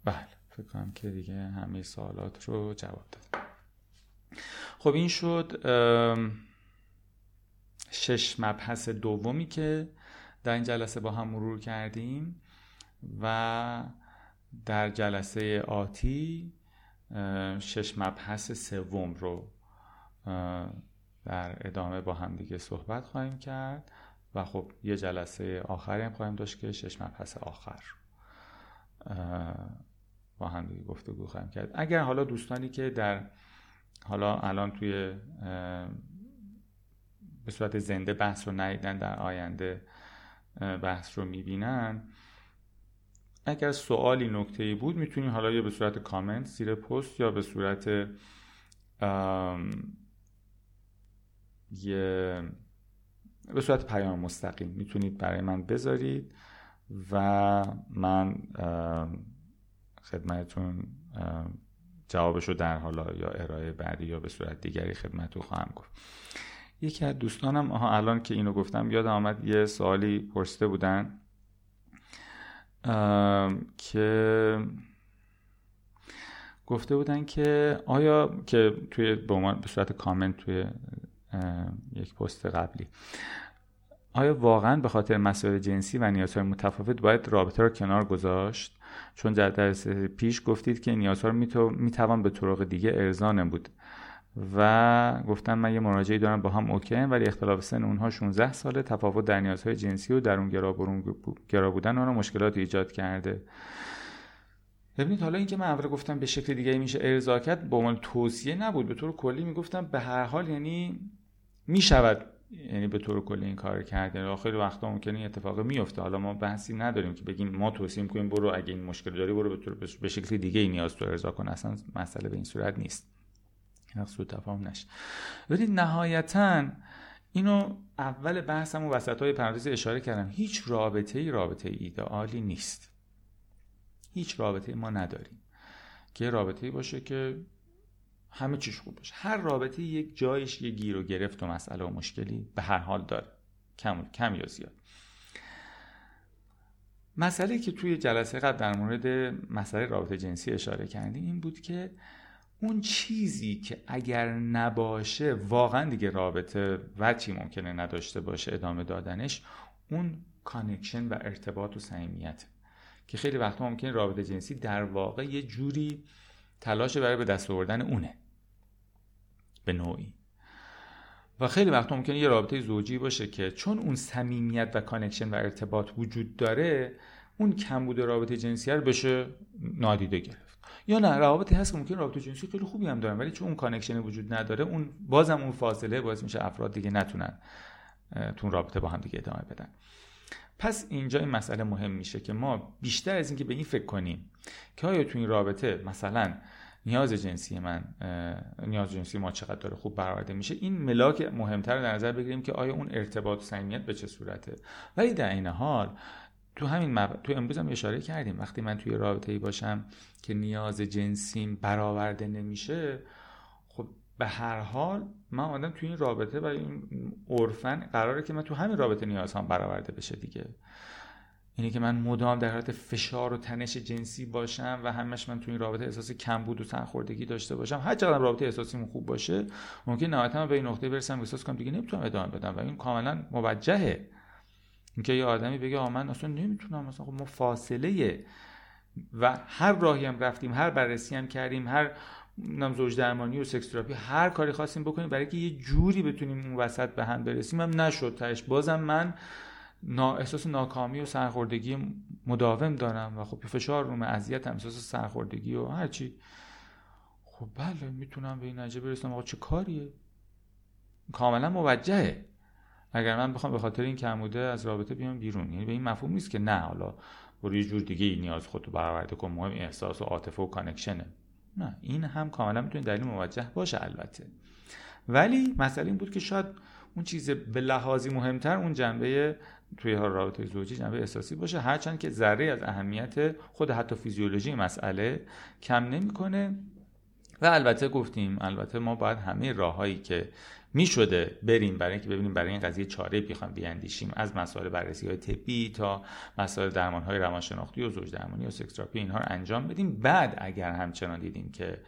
بله فکر کنم که دیگه همه سوالات رو جواب داد. خب این شد شش مبحث دومی که در این جلسه با هم مرور کردیم و در جلسه آتی شش مبحث سوم رو در ادامه با هم دیگه صحبت خواهیم کرد و خب یه جلسه آخری هم خواهیم داشت که شش مبحث آخر هم دیگه گفتگو خواهیم کرد. اگر حالا دوستانی که در حالا الان توی به صورت زنده بحث رو ندیدن در آینده بحث رو می‌بینن اگر سوالی نکته ای بود می‌تونی حالا یا به صورت کامنت زیر پست یا به صورت یه به صورت پیام مستقیم می‌تونید برای من بذارید و من خدمتتون جوابش رو در حالا یا ارائه بعدی یا به صورت دیگری خدمتتون خواهم گفت. یکی از دوستانم آها الان که اینو گفتم یادم آمد یه سوالی پرسیده بودن که گفته بودن که آیا که توی به به صورت کامنت توی یک پست قبلی آیا واقعا به خاطر مسائل جنسی و نیازهای متفاوت باید رابطه را کنار گذاشت؟ چون در درس پیش گفتید که نیازها رو می‌توان به طرق دیگه ارضا نمود. و گفتن من یه مراجعی دارم با هم اوکی ولی اختلاف سن اونها 16 ساله تفاوت در نیازهای جنسی و در اون گرا بودن اونها مشکلات ایجاد کرده. ببینید حالا اینکه من اول گفتم به شکل دیگه میشه ارضا کرد به عنوان توصیه نبود. به طور کلی می‌گفتم به هر حال یعنی می‌شود یعنی به طور کلی این کار کرده یعنی خیلی وقتا ممکنه این اتفاق میفته حالا ما بحثی نداریم که بگیم ما توصیه می‌کنیم برو اگه این مشکل داری برو به, طور به شکل دیگه ای نیاز تو ارضا کن. اصلا مسئله به این صورت نیست. سو تفاهم نشه. ولی نهایتا اینو اول بحثم و وسط های پرانتز اشاره کردم. هیچ رابطه ای رابطه ایدئالی نیست. هیچ رابطه ما نداریم. که رابطه ای باشه که همه چیش خوب باشه. هر رابطه یک جایش یه گیر و گرفت و مسئله و مشکلی به هر حال داره. کم, کم یا زیاد. مسئله که توی جلسه قبل در مورد مسئله رابطه جنسی اشاره کردیم این بود که اون چیزی که اگر نباشه واقعا دیگه رابطه وجهی ممکنه نداشته باشه ادامه دادنش اون connection و ارتباط و صمیمیت. که خیلی وقتا ممکنه رابطه جنسی در واقع یه جوری تلاش برای به دست آوردن اونه. به نوعی. و خیلی وقت ممکنه یه رابطه زوجی باشه که چون اون صمیمیت و connection و ارتباط وجود داره اون کمبود رابطه جنسی رو بشه نادیده گرفت. یا نه روابطی هست که ممکن رابطه جنسی خیلی خوبی هم دارن ولی چون اون connection وجود نداره اون بازم اون فاصله باعث میشه افراد دیگه نتونن تو رابطه با هم دیگه ادامه بدن. پس اینجا این مسئله مهم میشه که ما بیشتر از اینکه به این فکر کنیم که آیا تو این رابطه مثلا نیاز جنسی من نیاز جنسی ما چقدر داره خوب برآورده میشه. این ملاک مهمتر در نظر بگیریم که آیا اون ارتباط و صمیمیت به چه صورته؟ ولی در این حال تو همین مب... تو امروز هم اشاره کردیم. وقتی من توی رابطه ای باشم که نیاز جنسیم برآورده نمیشه خب به هر حال من آدم توی این رابطه و این عرفن قراره که من تو همین رابطه نیازهام برآورده بشه دیگه. اینه که من مدام در حالت فشار و تنش جنسی باشم و همش من تو این رابطه احساس کمبود و سرخوردگی داشته باشم. هر چقدر رابطه احساسیمون خوب باشه ممکن نهایتا به این نقطه برسم احساس کنم دیگه نمی‌تونم ادامه بدم و این کاملا موجهه. اینکه یه آدمی بگه آ من اصلا نمی‌تونم مثلا خب ما فاصله و هر راهی هم رفتیم هر بررسی هم کردیم هر نام زوج درمانی و سکس تراپی هر کاری خواستیم بکنیم برای که یه جوری بتونیم اون وسط به هم برسیم. هم نشد تاش بازم من احساس ناکامی و سرخوردگی مداوم دارم و خب فشار روم اذیت احساس سرخوردگی و هرچی خب بله می‌تونم به این نتیجه برسم. آقا چه کاریه؟ کاملا موجهه. اگر من بخوام به خاطر این کموده از رابطه بیام بیرون. یعنی به این مفهوم نیست که نه حالا برو یه جور دیگه نیاز خودتو برآورده کن. مهم احساس و عاطفه و کانکشنه. نه این هم کاملا می‌تونه دلیل موجه باشه البته. ولی مسئله این بود که شاید اون چیز به لحاظی مهمتر اون جنبه توی رابطه زوجی جنبه احساسی باشه. هرچند که ذره از اهمیت خود حتی فیزیولوژی مسئله کم نمی‌کنه. و البته گفتیم البته ما باید همه راههایی که می شده بریم برای اینکه ببینیم برای این قضیه چاره بخوام بیاندیشیم. از مسائل بررسی های طبی تا مسائل درمان های روانشناختی و زوج درمانی و سکس تراپی اینها رو انجام بدیم. بعد اگر همچنان دیدیم که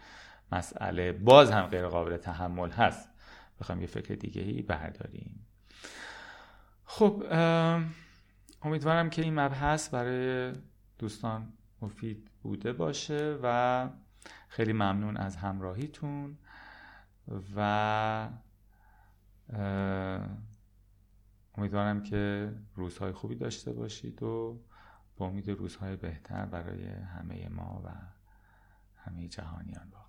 مسئله باز هم غیر قابل تحمل هست بخوام یه فکر دیگه ای برداریم. خب امیدوارم که این مبحث برای دوستان مفید بوده باشه و خیلی ممنون از همراهیتون و امیدوارم که روزهای خوبی داشته باشید و با امید روزهای بهتر برای همه ما و همه جهانیان واقعا